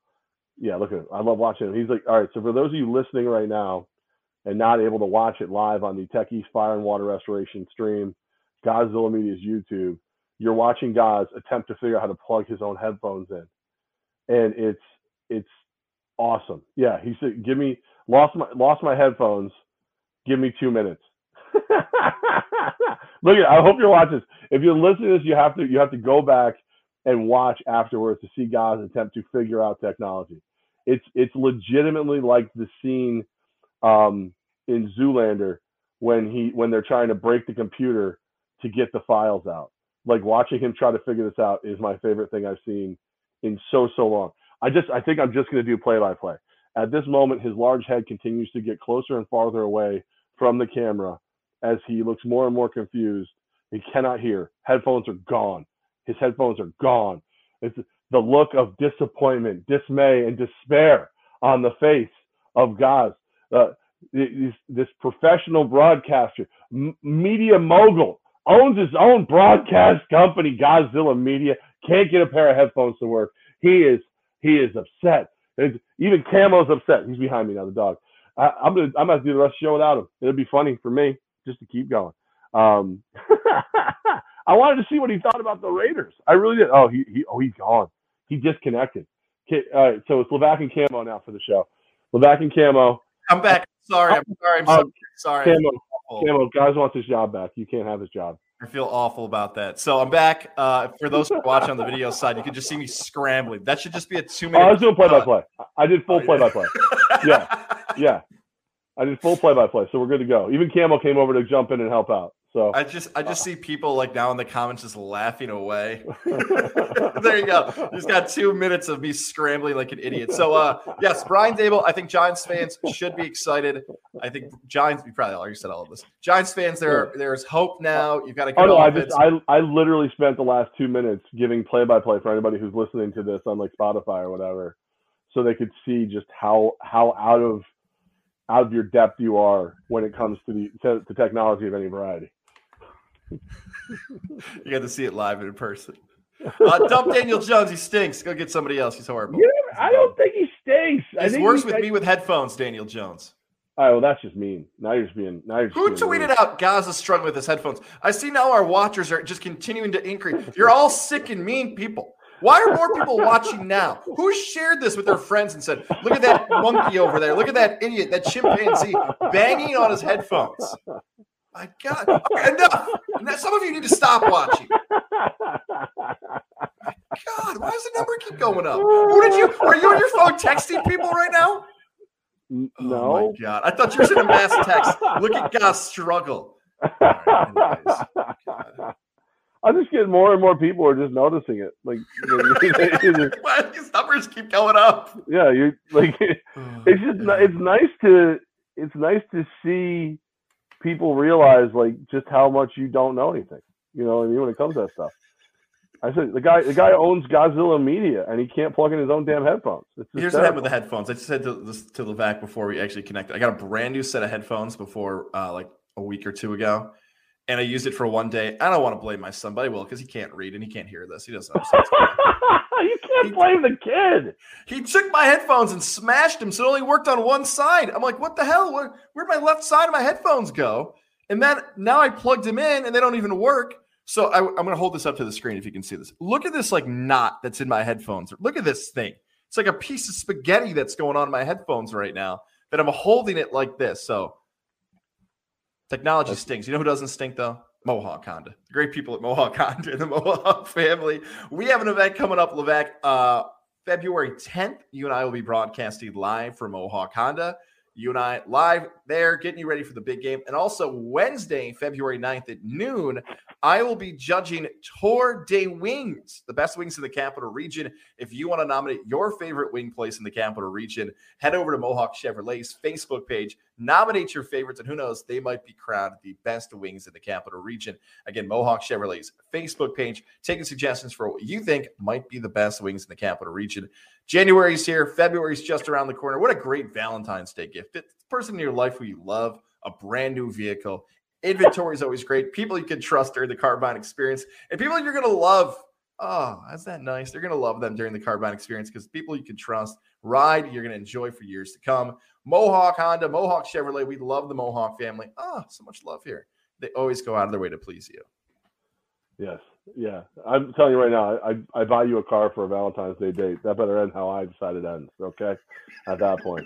Yeah, look at him. I love watching him. He's like, all right. So for those of you listening right now, and not able to watch it live on the Tech East Fire and Water Restoration stream, Gozilla Media's YouTube, you're watching Goz attempt to figure out how to plug his own headphones in, and it's it's awesome. Yeah, he said, "Give me lost my lost my headphones. Give me two minutes." Look at. I hope you're watching this. If you're listening to this, you have to you have to go back and watch afterwards to see Goz attempt to figure out technology. It's it's legitimately like the scene um, in Zoolander when he when they're trying to break the computer to get the files out. Like watching him try to figure this out is my favorite thing I've seen in so so long. I just I think I'm just going to do play by play. At this moment, his large head continues to get closer and farther away from the camera as he looks more and more confused. He cannot hear. Headphones are gone. His headphones are gone. It's the look of disappointment, dismay, and despair on the face of Goz. Uh, this, professional broadcaster, m- media mogul, owns his own broadcast company, Gozilla Media. Can't get a pair of headphones to work. He is he is upset. It's, even Camo's upset. He's behind me now, the dog. I, am gonna I'm gonna do the rest of the show without him. It'll be funny for me just to keep going. Um, I wanted to see what he thought about the Raiders. I really did. Oh, he, he oh he's gone. He disconnected. Okay, all right, so it's Levack and Camo now for the show. Levack and Camo. I'm back. Sorry, I'm sorry. I'm um, sorry. Camo, Camo, Goz wants his job back. You can't have his job. I feel awful about that. So I'm back. Uh, for those who watch on the video side, you can just see me scrambling. That should just be a two minute. Oh, I was doing play by play. I did full play by play. Yeah, yeah. I did full play by play, so we're good to go. Even Camo came over to jump in and help out. So I just I just see people like now in the comments just laughing away. there you go. Just got two minutes of me scrambling like an idiot. So uh yes, Brian Daboll. I think Giants fans should be excited. I think Giants. You probably already said all of this. Giants fans, there there's hope now. You've got to. Oh no! I just I I literally spent the last two minutes giving play by play for anybody who's listening to this on like Spotify or whatever, so they could see just how how out of out of your depth you are when it comes to the to, to technology of any variety. you got to see it live and in person. Uh, dump Daniel Jones. He stinks. Go get somebody else. He's horrible. You know, I don't think he stinks. I He's worse he- with I- me with headphones. Daniel Jones. Oh, well, that's just mean. Now you're just being. Now you're Who tweeted out Gaza's struggling with his headphones? I see now our watchers are just continuing to increase. You're all sick and mean people. Why are more people watching now? Who shared this with their friends and said, "Look at that monkey over there. Look at that idiot, that chimpanzee banging on his headphones." My God! Okay, enough. Some of you need to stop watching. God, why does the number keep going up? Who did you? Are you on your phone texting people right now? N- Oh no. my God! I thought you were sending a mass text. Look at Goz struggle. anyways. I'm just getting more and more people are just noticing it. Like, you Why do these numbers keep going up? yeah, you're like, it's just oh, it's nice to it's nice to see people realize like just how much you don't know anything. You know what I mean when it comes to that stuff. I said the guy the guy owns Gozilla Media and he can't plug in his own damn headphones. It's just Here's what happened with the headphones. I just said to this to Levack before we actually connected. I got a brand new set of headphones before uh, like a week or two ago, and I used it for one day. I don't want to blame my son, but I will because he can't read and he can't hear this. He doesn't understand. you can't blame the kid. he took my headphones and smashed them, so it only worked on one side. I'm like, what the hell? Where, where'd my left side of my headphones go? And then now I plugged them in and they don't even work. So I, I'm going to hold this up to the screen if you can see this. Look at this like knot that's in my headphones. Look at this thing. It's like a piece of spaghetti that's going on in my headphones right now. That I'm holding it like this. So technology That's- stinks. You know who doesn't stink though? Mohawk Honda. Great people at Mohawk Honda and the Mohawk family. We have an event coming up, Levack. Uh, February 10th, you and I will be broadcasting live from Mohawk Honda. You and I live there, getting you ready for the big game. And also Wednesday, February 9th at noon, I will be judging Tour de Wings, the best wings in the capital region. If you want to nominate your favorite wing place in the capital region, head over to Mohawk Chevrolet's Facebook page, nominate your favorites, and who knows, they might be crowned the best wings in the capital region. Again, Mohawk Chevrolet's Facebook page, taking suggestions for what you think might be the best wings in the capital region. January's here, February's just around the corner. What a great Valentine's Day gift. It's the person in your life who you love, a brand new vehicle. Inventory is always great. People you can trust during the Carbine experience, and people you're going to love. Oh, that's that nice. They're going to love them during the Carbine experience because people you can trust, ride, you're going to enjoy for years to come. Mohawk Honda, Mohawk Chevrolet. We love the Mohawk family. Oh, so much love here. They always go out of their way to please you. Yes. Yeah. I'm telling you right now, I, I, buy you a car for a Valentine's Day date. That better end how I decided it ends. Okay. At that point.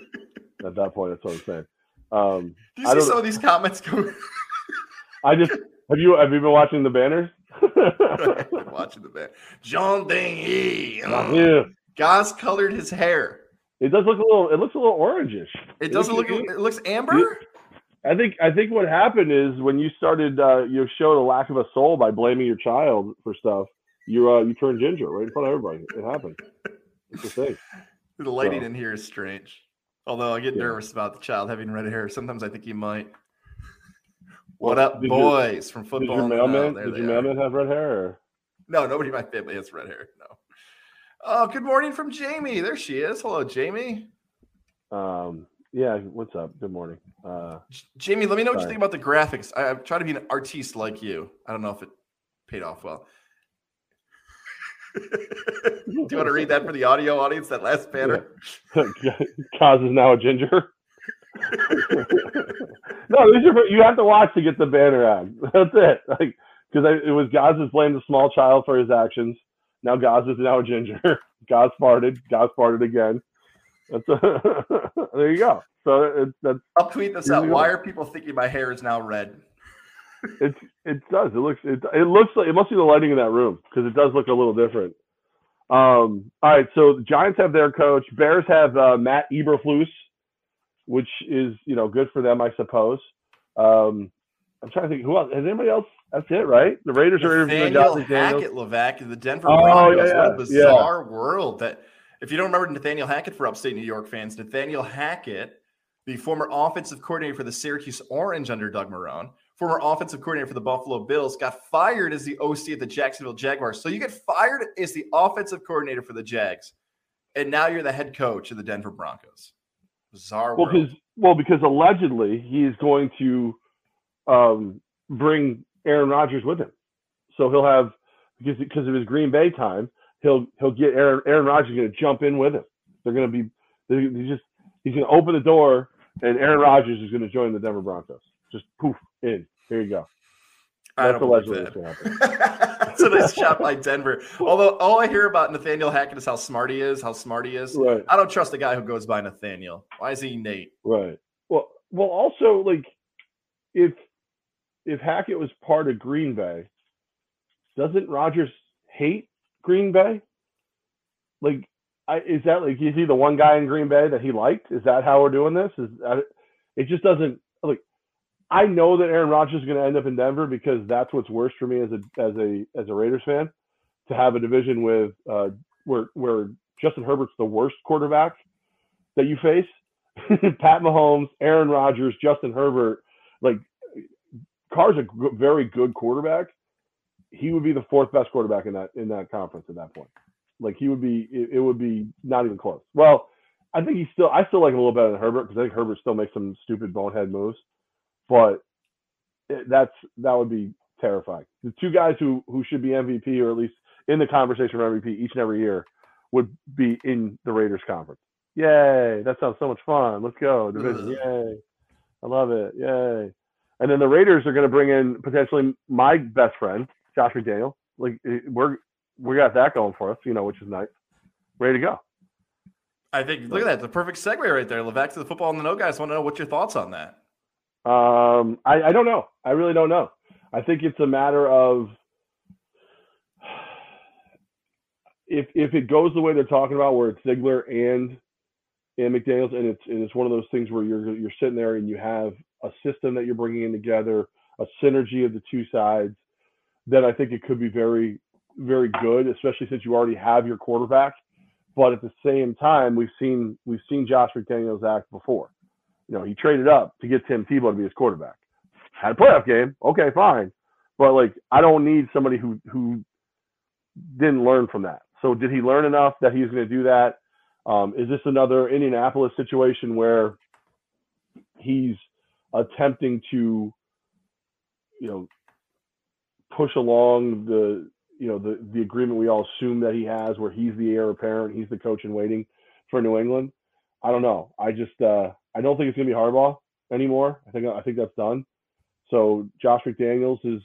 At that point, that's what I'm saying. Um, Do you see some of these comments go? I just have you have you been watching the banners? watching the band. John Dingy. yeah. Goz colored his hair. It does look a little. It looks a little orangish. It doesn't look. It looks amber. I think. I think what happened is when you started, uh, you showed a lack of a soul by blaming your child for stuff. You uh, you turned ginger right in front of everybody. It happened. It's a thing. The lighting So- in here is strange. Although I get Yeah. nervous about the child having red hair. Sometimes I think he might. What up, did your- boys from Did football? your in mailman? There Did your mailman have red hair? Or? No, nobody in my family has red hair. No. Oh, good morning from Jamie. There she is. Hello, Jamie. Um, yeah. What's up? Good morning. Uh, Jamie, let me know what you think about the graphics. I, I'm trying to be an artiste like you. I don't know if it paid off well. Do you want to read that for the audio audience? That last banner. Goz is now a ginger. no, these are you have to watch to get the banner ad. That's it. Like because it was Goz has blamed the small child for his actions. Now Goz is now a ginger. Goz farted. Goz farted again. That's there you go. So it, that's I'll tweet this out. Why are people thinking my hair is now red? it. It does. It looks. It, it looks like it must be the lighting in that room because it does look a little different. Um. All right. So the Giants have their coach. Bears have uh, Matt Eberflus, which is you know good for them, I suppose. Um, I'm trying to think who else. Has anybody else? That's it, right? The Raiders are interviewing Nathaniel McDaniels. Hackett, Levack, the Denver Oh, Broncos. yeah, What a yeah, bizarre world that if you don't remember Nathaniel Hackett for upstate New York fans, Nathaniel Hackett, the former offensive coordinator for the Syracuse Orange under Doug Marrone, former offensive coordinator for the Buffalo Bills, got fired as the OC at the Jacksonville Jaguars. So you get fired as the offensive coordinator for the Jags, and now you're the head coach of the Denver Broncos. Bizarre Well, world. because well, because allegedly he is going to um, bring Aaron Rodgers with him, so he'll have because because of his Green Bay time, he'll he'll get Aaron Aaron Rodgers going to jump in with him. They're going to be they he's just he's going to open the door, and Aaron Rodgers is going to join the Denver Broncos. Just poof in. Here you go. I That's allegedly that. what's going to happen. That's a nice shot by Denver. Although all I hear about Nathaniel Hackett is how smart he is, how smart he is. Right. I don't trust the guy who goes by Nathaniel. Why is he Nate? Right. Well, well, also like if if Hackett was part of Green Bay, doesn't Rodgers hate Green Bay? Like, I, is that like is he the one guy in Green Bay that he liked? Is that how we're doing this? Is that, it just doesn't. I know that Aaron Rodgers is going to end up in Denver because that's what's worse for me as a as a as a Raiders fan to have a division with uh, where where Justin Herbert's the worst quarterback that you face. Pat Mahomes, Aaron Rodgers, Justin Herbert, like Carr's a g- very good quarterback. He would be the fourth best quarterback in that in that conference at that point. Like he would be, it, it would be not even close. Well, I think he's still, I still like him a little better than Herbert because I think Herbert still makes some stupid bonehead moves, but it, that's that would be terrifying. The two guys who who should be MVP or at least in the conversation for MVP each and every year would be in the Raiders conference. Yay! That sounds so much fun. Let's go division. Yay! I love it. Yay! And then the Raiders are going to bring in potentially my best friend, Josh McDaniel. Like eh, we're we got that going for us, you know, which is nice. Ready to go. I think look at that. The perfect segue right there. Levack to the football and the no guys want to know what your thoughts on that. Um, I, I don't know. I really don't know. I think it's a matter of if if it goes the way they're talking about, where it's Ziegler and and McDaniel's, and it's and it's one of those things where you're you're sitting there and you have a system that you're bringing in together, a synergy of the two sides. Then I think it could be very very good, especially since you already have your quarterback. But at the same time, we've seen we've seen Josh McDaniels act before. You know, he traded up to get Tim Tebow to be his quarterback. Had a playoff game, okay, fine. But like, I don't need somebody who who didn't learn from that. So did he learn enough that he's going to do that? Um, is this another Indianapolis situation where he's attempting to, you know, push along the you know the the agreement we all assume that he has, where he's the heir apparent, he's the coach in waiting for New England. I don't know. I just uh, I don't think it's gonna be Harbaugh anymore. I think I think that's done. So Josh McDaniels is,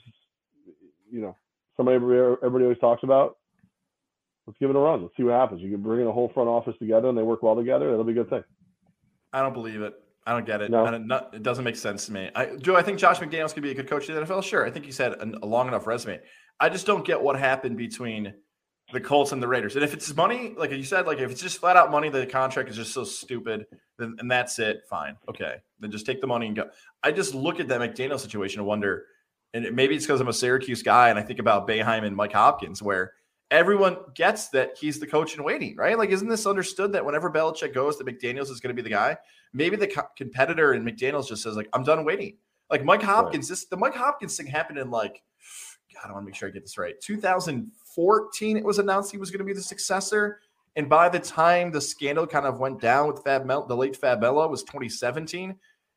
you know, somebody everybody, everybody always talks about. Let's give it a run. Let's see what happens. You can bring in a whole front office together and they work well together. That'll be a good thing. I don't believe it. I don't get it. No. I don't, not, it doesn't make sense to me. I, Joe, I think Josh McDaniels could be a good coach in the NFL. Sure. I think he's had a, a long enough resume. I just don't get what happened between the Colts and the Raiders. And if it's money, like you said, like if it's just flat out money, the contract is just so stupid, then and that's it. Fine. Okay. Then just take the money and go. I just look at that McDaniel situation and wonder, and maybe it's because I'm a Syracuse guy and I think about Boeheim and Mike Hopkins, where everyone gets that he's the coach in waiting, right? Like, isn't this understood that whenever Belichick goes, that McDaniels is going to be the guy? Maybe the co- competitor in McDaniels just says, like, I'm done waiting. Like Mike Hopkins, this the Mike Hopkins thing happened in like, God, I want to make sure I get this right. 2014, it was announced he was going to be the successor. And by the time the scandal kind of went down with Fab Mel, the late Fab Melo was 2017,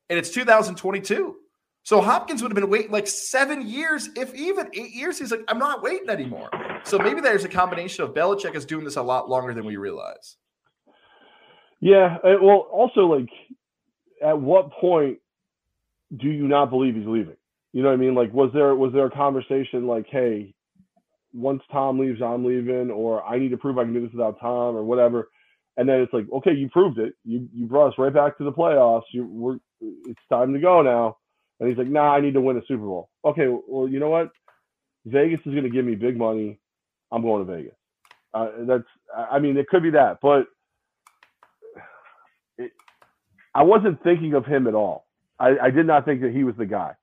and it's 2022. So Hopkins would have been waiting like seven years, if even eight years. He's like, I'm not waiting anymore. So maybe there's a combination of Belichick is doing this a lot longer than we realize. Yeah. uh, Well, also like, at what point do you not believe he's leaving? You know what I mean? Like, was there was there a conversation like, hey, once Tom leaves, I'm leaving, or I need to prove I can do this without Tom, or whatever. And then it's like, okay, you proved it. You you brought us right back to the playoffs. You we're it's time to go now. And he's like, nah, I need to win a Super Bowl. Okay, well, you know what? Vegas is going to give me big money. I'm going to Vegas. Uh, that's, I mean, it could be that, but it, I wasn't thinking of him at all. I, I did not think that he was the guy.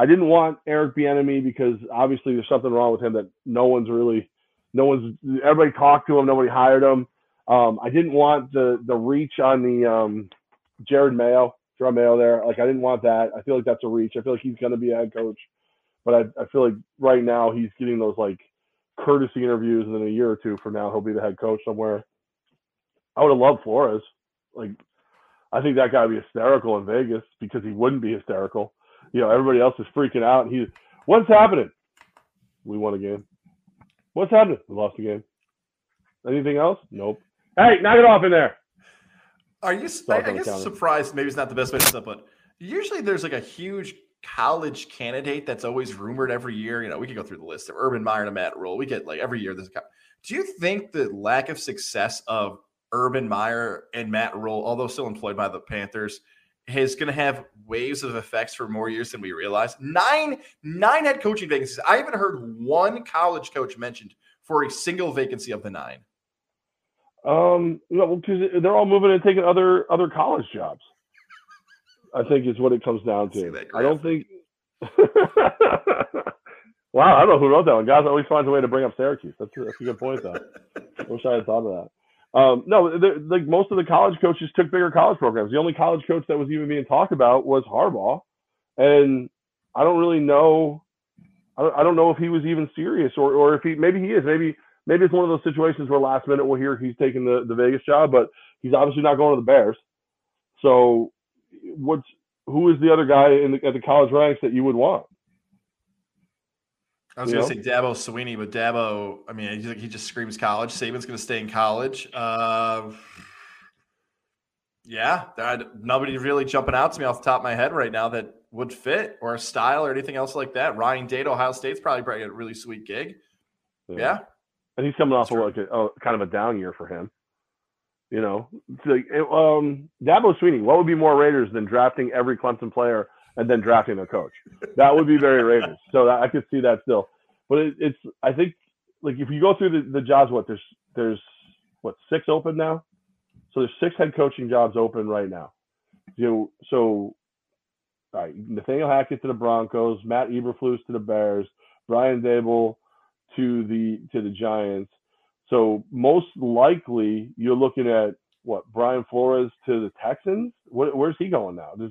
I didn't want Eric Bieniemy because obviously there's something wrong with him that no one's really, no one's everybody talked to him, nobody hired him. Um, I didn't want the the reach on the um, Jerod Mayo, Jerod Mayo there. Like I didn't want that. I feel like that's a reach. I feel like he's going to be a head coach, but I, I feel like right now he's getting those like courtesy interviews, and then a year or two from now he'll be the head coach somewhere. I would have loved Flores. Like I think that guy would be hysterical in Vegas because he wouldn't be hysterical. You know, everybody else is freaking out, and he's what's happening? We won a game. What's happening? We lost a game. Anything else? Nope. Hey, knock it off in there. Are you? I, I guess surprised. Maybe it's not the best way to say, but usually there's like a huge college candidate that's always rumored every year. You know, we could go through the list of Urban Meyer and Matt Rhule. We get like every year. There's. A, do you think the lack of success of Urban Meyer and Matt Rhule, although still employed by the Panthers, is going to have waves of effects for more years than we realize. Nine, nine head coaching vacancies. I haven't heard one college coach mentioned for a single vacancy of the nine. Um, no, because they're all moving and taking other other college jobs. I think is what it comes down to. I don't think. wow, I don't know who wrote that one. Goz always finds a way to bring up Syracuse. That's a, that's a good point, though. I wish I had thought of that. Um, no, like most of the college coaches took bigger college programs. The only college coach that was even being talked about was Harbaugh, and I don't really know. I don't, I don't know if he was even serious, or or if he maybe he is. Maybe maybe it's one of those situations where last minute we'll hear he's taking the the Vegas job, but he's obviously not going to the Bears. So, what's who is the other guy in the, at the college ranks that you would want? I was going to say Dabo Swinney, but Dabo, I mean, he, he just screams college. Saban's going to stay in college. Uh, yeah, nobody really jumping out to me off the top of my head right now that would fit or a style or anything else like that. Ryan Day, Ohio State's probably, probably a really sweet gig. Yeah. yeah. And he's coming off of like a, oh, kind of a down year for him. You know, so, um, Dabo Swinney, what would be more Raiders than drafting every Clemson player and then drafting a coach. That would be very Raiders. So I could see that still. But it, it's I think like if you go through the, the jobs, what there's there's what six open now. So there's six head coaching jobs open right now. You so all right, Nathaniel Hackett to the Broncos, Matt Eberflus to the Bears, Brian Daboll to the to the Giants. So most likely you're looking at what Brian Flores to the Texans. Where's he going now? Does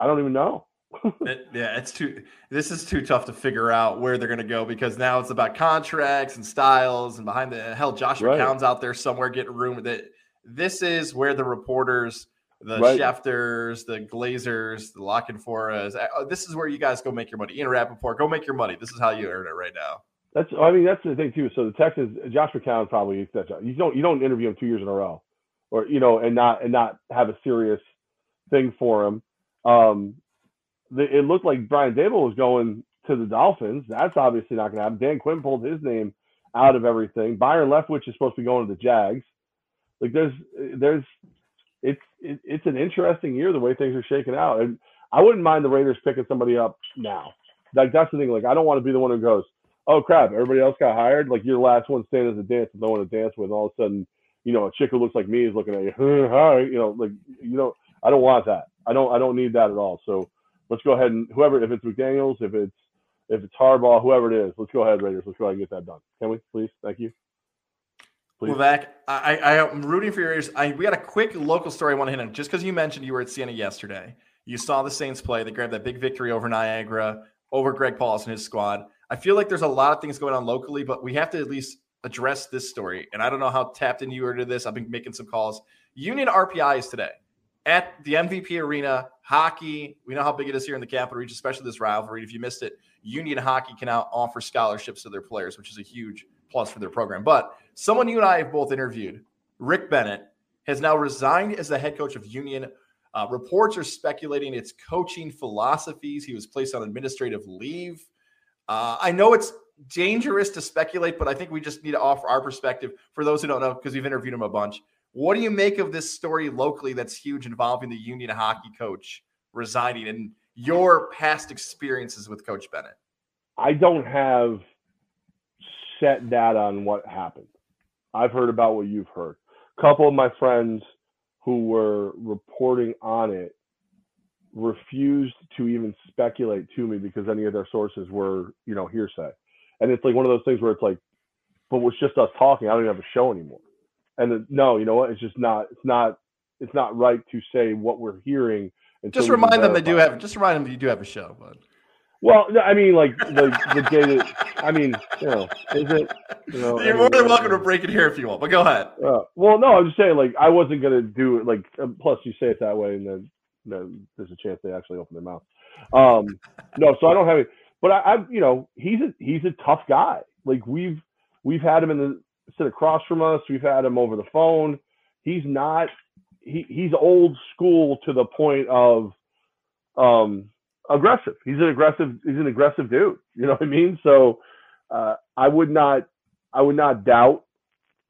I don't even know. it, yeah, it's too. This is too tough to figure out where they're going to go because now it's about contracts and styles and behind the hell. Josh right. Out there somewhere getting room. That this is where the reporters, the right. Schefters, the Glazers, the La Canforas. Uh, this is where you guys go make your money. Ian Rapoport, go make your money. This is how you earn it right now. That's. I mean, that's the thing too. So the Texans, Josh McCown probably. You don't. You don't interview him two years in a row, or you know, and not and not have a serious thing for him. Um, the, it looked like Brian Daboll was going to the Dolphins. That's obviously not going to happen. Dan Quinn pulled his name out of everything. Byron Leftwich is supposed to be going to the Jags. Like there's there's it's it, it's an interesting year the way things are shaking out, and I wouldn't mind the Raiders picking somebody up now. Like that's the thing. Like I don't want to be the one who goes, oh crap, everybody else got hired. Like you're the last one standing at the dance with no one to dance with. All of a sudden, you know, a chick who looks like me is looking at you. Hi, you know, like you know, I don't want that. I don't I don't need that at all. So let's go ahead and whoever if it's McDaniels, if it's if it's Harbaugh, whoever it is, let's go ahead, Raiders. Let's go ahead and get that done. Can we, please? Thank you. Please. Levack, I, I am rooting for your ears. I we got a quick local story I want to hit on just because you mentioned you were at Siena yesterday. You saw the Saints play. They grabbed that big victory over Niagara, over Greg Paulus and his squad. I feel like there's a lot of things going on locally, but we have to at least address this story. And I don't know how tapped in you are to this. I've been making some calls. Union RPI is today at the MVP Arena. Hockey, we know how big it is here in the Capital Region, especially this rivalry. If you missed it, Union Hockey can now offer scholarships to their players, which is a huge plus for their program. But someone you and I have both interviewed, Rick Bennett, has now resigned as the head coach of Union. Uh, reports are speculating its coaching philosophies. He was placed on administrative leave. Uh, I know it's dangerous to speculate, but I think we just need to offer our perspective for those who don't know because we've interviewed him a bunch. What do you make of this story locally that's huge involving the Union hockey coach resigning and your past experiences with Coach Bennett? I don't have set data on what happened. I've heard about what you've heard. A couple of my friends who were reporting on it refused to even speculate to me because any of their sources were, you know, hearsay. And it's like one of those things where it's like, but it's just us talking. I don't even have a show anymore. And then, no, you know what? It's just not. It's not. It's not right to say what we're hearing. Just remind them they do have. Just remind them you do have a show, but. Well, I mean, like the the day that I mean, you know, is it? You know, You're more than welcome to break it here if you want, but go ahead. Uh, well, no, I'm just saying, like, I wasn't gonna do it. Like, uh, plus you say it that way, and then, then there's a chance they actually open their mouth. Um, no, so I don't have it. But I, I, you know, he's a he's a tough guy. Like we've we've had him in the sit across from us. We've had him over the phone. He's not. He he's old school to the point of, um, aggressive. He's an aggressive. He's an aggressive dude. You know what I mean? So uh, I would not. I would not doubt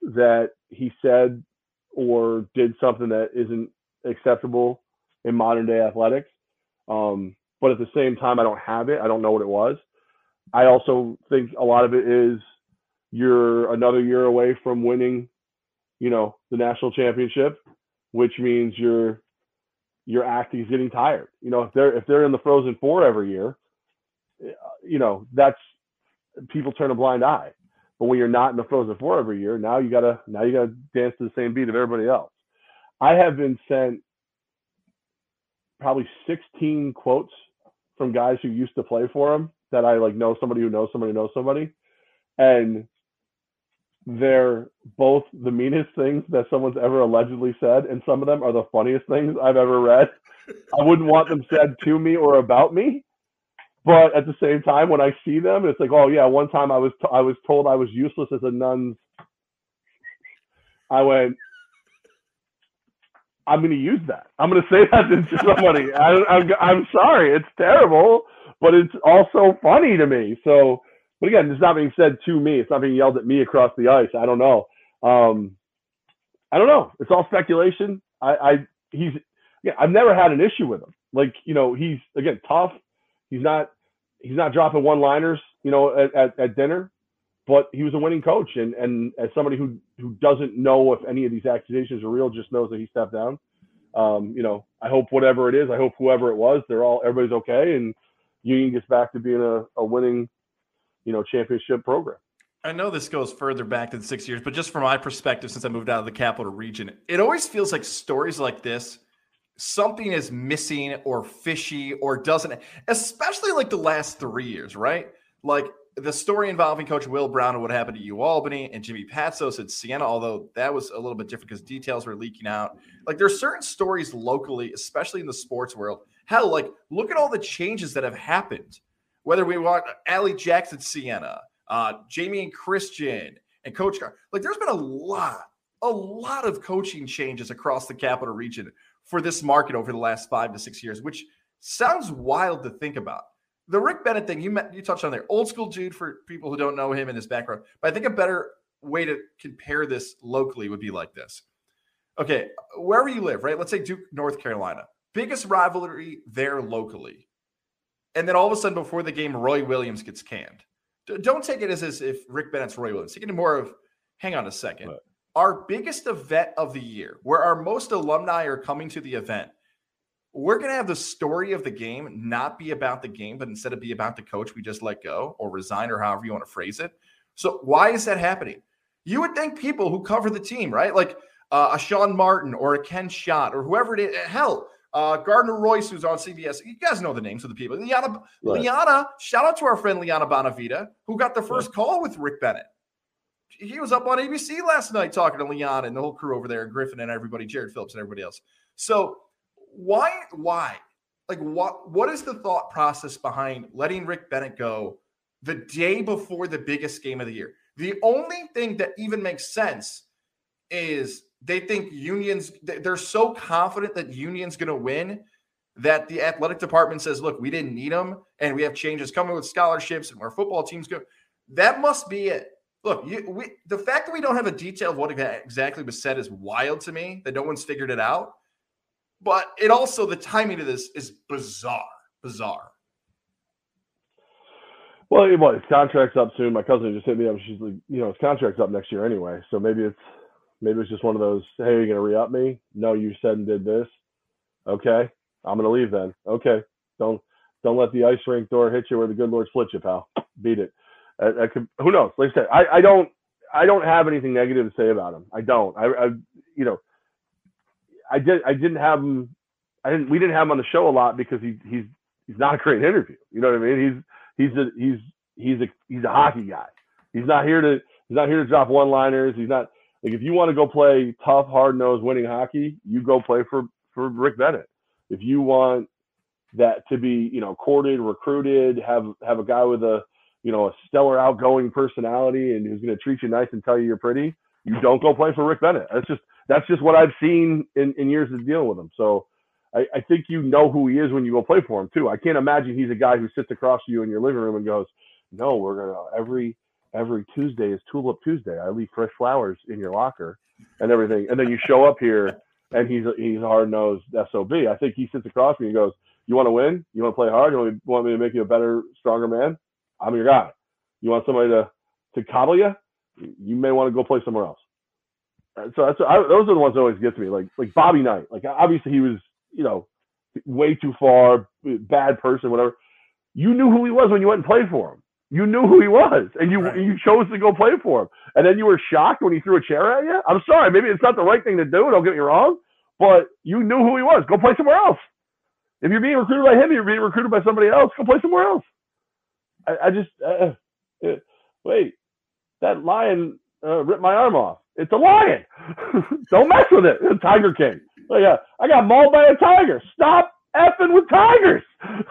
that he said or did something that isn't acceptable in modern day athletics. Um, but at the same time, I don't have it. I don't know what it was. I also think a lot of it is you're another year away from winning, you know, the national championship, which means your your acting is getting tired. You know, if they're if they're in the Frozen Four every year, eh, you know, that's people turn a blind eye. But when you're not in the Frozen Four every year, now you gotta now you gotta dance to the same beat of everybody else. I have been sent probably 16 quotes from guys who used to play for him that I like know somebody who knows somebody who knows somebody, and they're both the meanest things that someone's ever allegedly said, and some of them are the funniest things I've ever read. I wouldn't want them said to me or about me, but at the same time, when I see them, it's like, oh yeah, one time I was t- I was told I was useless as a nun's. I went, I'm going to use that. I'm going to say that to somebody. I, I'm I'm sorry, it's terrible, but it's also funny to me. So, but again, it's not being said to me. It's not being yelled at me across the ice. I don't know. Um, I don't know. It's all speculation. I, I he's yeah. I've never had an issue with him. Like you know, he's again tough. He's not he's not dropping one liners. You know, at, at, at dinner but he was a winning coach. And, and as somebody who, who doesn't know if any of these accusations are real, just knows that he stepped down. Um, you know, I hope whatever it is, I hope whoever it was, they're all, everybody's okay. And Union gets back to being a, a winning, you know, championship program. I know this goes further back than six years, but just from my perspective, since I moved out of the capital region, it always feels like stories like this, something is missing or fishy or doesn't, especially like the last three years, right? Like the story involving Coach Will Brown and what happened to Albany and Jimmy Patsos at Siena, although that was a little bit different because details were leaking out. Like there's certain stories locally, especially in the sports world. Hell, like look at all the changes that have happened. Whether we want Allie Jackson Siena, uh, Jamie and Christian, and Coach Gar, like there's been a lot, a lot of coaching changes across the capital region for this market over the last five to six years, which sounds wild to think about the Rick Bennett thing you met, you touched on there, old school dude for people who don't know him and his background. But I think a better way to compare this locally would be like this. Okay, wherever you live, right? Let's say Duke, North Carolina, biggest rivalry there locally, and then all of a sudden before the game, Roy Williams gets canned. Don't take it as, as if Rick Bennett's Roy Williams. Take it more of, hang on a second. Right. Our biggest event of the year, where our most alumni are coming to the event, we're going to have the story of the game not be about the game, but instead of be about the coach we just let go or resign or however you want to phrase it. So why is that happening? You would think people who cover the team, right? Like uh, a Sean Martin or a Ken Schott or whoever it is. Hell, uh, Gardner Royce, who's on CBS. You guys know the names of the people. Liana, right. Liana, shout out to our friend Liana Bonavita, who got the first right. call with Rick Bennett. He was up on ABC last night talking to Liana and the whole crew over there, and Griffin and everybody, Jared Phillips and everybody else. So why why like what what is the thought process behind letting Rick Bennett go the day before the biggest game of the year? The only thing that even makes sense is they think unions they're so confident that union's going to win that the athletic department says look we didn't need them and we have changes coming with scholarships and our football teams go that must be it look you, we, the fact that we don't have a detail of what exactly was said is wild to me that no one's figured it out but it also the timing of this is bizarre, bizarre. Well, well, his contract's up soon. My cousin just hit me up. She's like, you know, his contract's up next year anyway. So maybe it's maybe it's just one of those. Hey, are you gonna re up me? No, you said and did this. Okay. I'm gonna leave then. Okay, don't don't let the ice rink door hit you where the good Lord split you, pal. Beat it. I, I could, who knows? Like I said, I, I don't I don't have anything negative to say about him. I don't. I, I you know I did I didn't have him. I didn't. We didn't have him on the show a lot because he he's he's not a great interview. You know what I mean? He's he's a he's he's a he's a hockey guy. He's not here to he's not here to drop one liners. He's not like if you want to go play tough, hard nosed, winning hockey, you go play for for Rick Bennett. If you want that to be you know courted, recruited, have have a guy with a you know a stellar outgoing personality and who's going to treat you nice and tell you you're pretty, you don't go play for Rick Bennett. That's just that's just what I've seen in, in years of dealing with him. So I, I think you know who he is when you go play for him too. I can't imagine he's a guy who sits across you in your living room and goes, "No, we're gonna every every Tuesday is Tulip Tuesday. I leave fresh flowers in your locker and everything." And then you show up here and he's he's hard nosed sob. I think he sits across me and goes, "You want to win? You want to play hard? You want me, want me to make you a better, stronger man? I'm your guy. You want somebody to to coddle you? You may want to go play somewhere else." Uh, so that's I, those are the ones that always get to me. Like like Bobby Knight. Like obviously he was you know way too far, bad person, whatever. You knew who he was when you went and played for him. You knew who he was, and you right. you chose to go play for him. And then you were shocked when he threw a chair at you. I'm sorry, maybe it's not the right thing to do. Don't get me wrong, but you knew who he was. Go play somewhere else. If you're being recruited by him, you're being recruited by somebody else. Go play somewhere else. I, I just uh, uh, wait. That lion uh, ripped my arm off. It's a lion. Don't mess with it. It's a Tiger King. Oh, yeah, I got mauled by a tiger. Stop effing with tigers.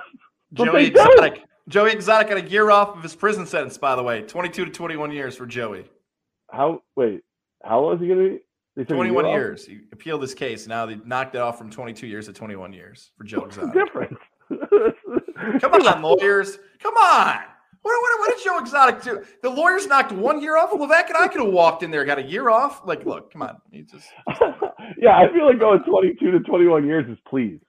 Joey Exotic. Joey Exotic got a year off of his prison sentence, by the way. 22 to 21 years for Joey. How, wait, how long is he going to be? 21 years. He appealed his case. Now they knocked it off from 22 years to 21 years for Joe Exotic. difference? Come on, lawyers. Come on. What, what, what did Joe Exotic do? The lawyers knocked one year off. Levack and I could have walked in there, got a year off. Like, look, come on. You just yeah, I feel like going 22 to 21 years is please.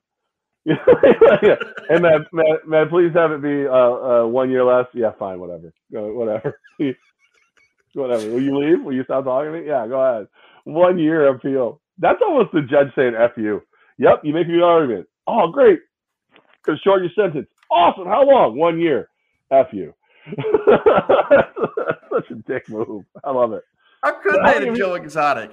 And man, man, man, please have it be uh, uh, one year less. Yeah, fine, whatever, go, whatever, whatever. Will you leave? Will you stop talking to me? Yeah, go ahead. One year appeal. That's almost the judge saying "f you." Yep, you make a good argument. Oh, great. Because short your sentence. Awesome. How long? One year. F you. Such a dick move. I love it. How could to Joe Exotic?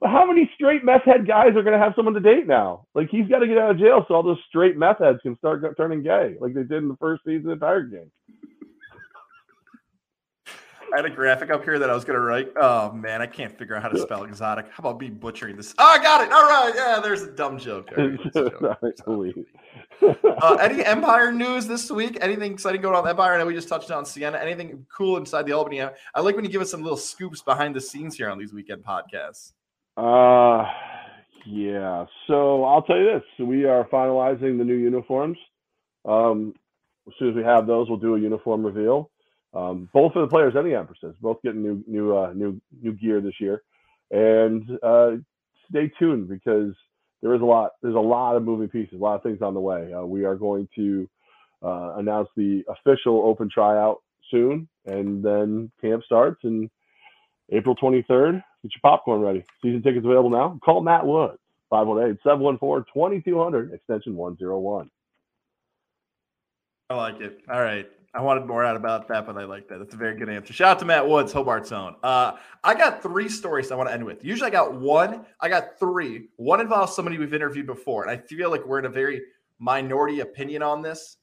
But how many straight meth head guys are going to have someone to date now? Like he's got to get out of jail so all those straight meth heads can start turning gay, like they did in the first season of Tiger King. I had a graphic up here that I was going to write. Oh man, I can't figure out how to spell exotic. How about me butchering this? Oh, I got it. All right, yeah, there's a dumb joke. uh, any Empire news this week? Anything exciting going on with Empire? I know we just touched on Siena. Anything cool inside the Albany? I like when you give us some little scoops behind the scenes here on these weekend podcasts. Uh, yeah. So I'll tell you this: we are finalizing the new uniforms. Um, as soon as we have those, we'll do a uniform reveal. Um, both for the players and the Empresses, both getting new new uh, new new gear this year. And uh, stay tuned because there is a lot. There's a lot of moving pieces, a lot of things on the way. Uh, we are going to uh, announce the official open tryout soon, and then camp starts in April 23rd. Get your popcorn ready. Season tickets available now. Call Matt Woods 518-714-2200 extension 101. I like it. All right. I wanted more out about that, but I like that. That's a very good answer. Shout out to Matt Woods, Hobart's own. Uh, I got three stories I want to end with. Usually I got one. I got three. One involves somebody we've interviewed before, and I feel like we're in a very minority opinion on this.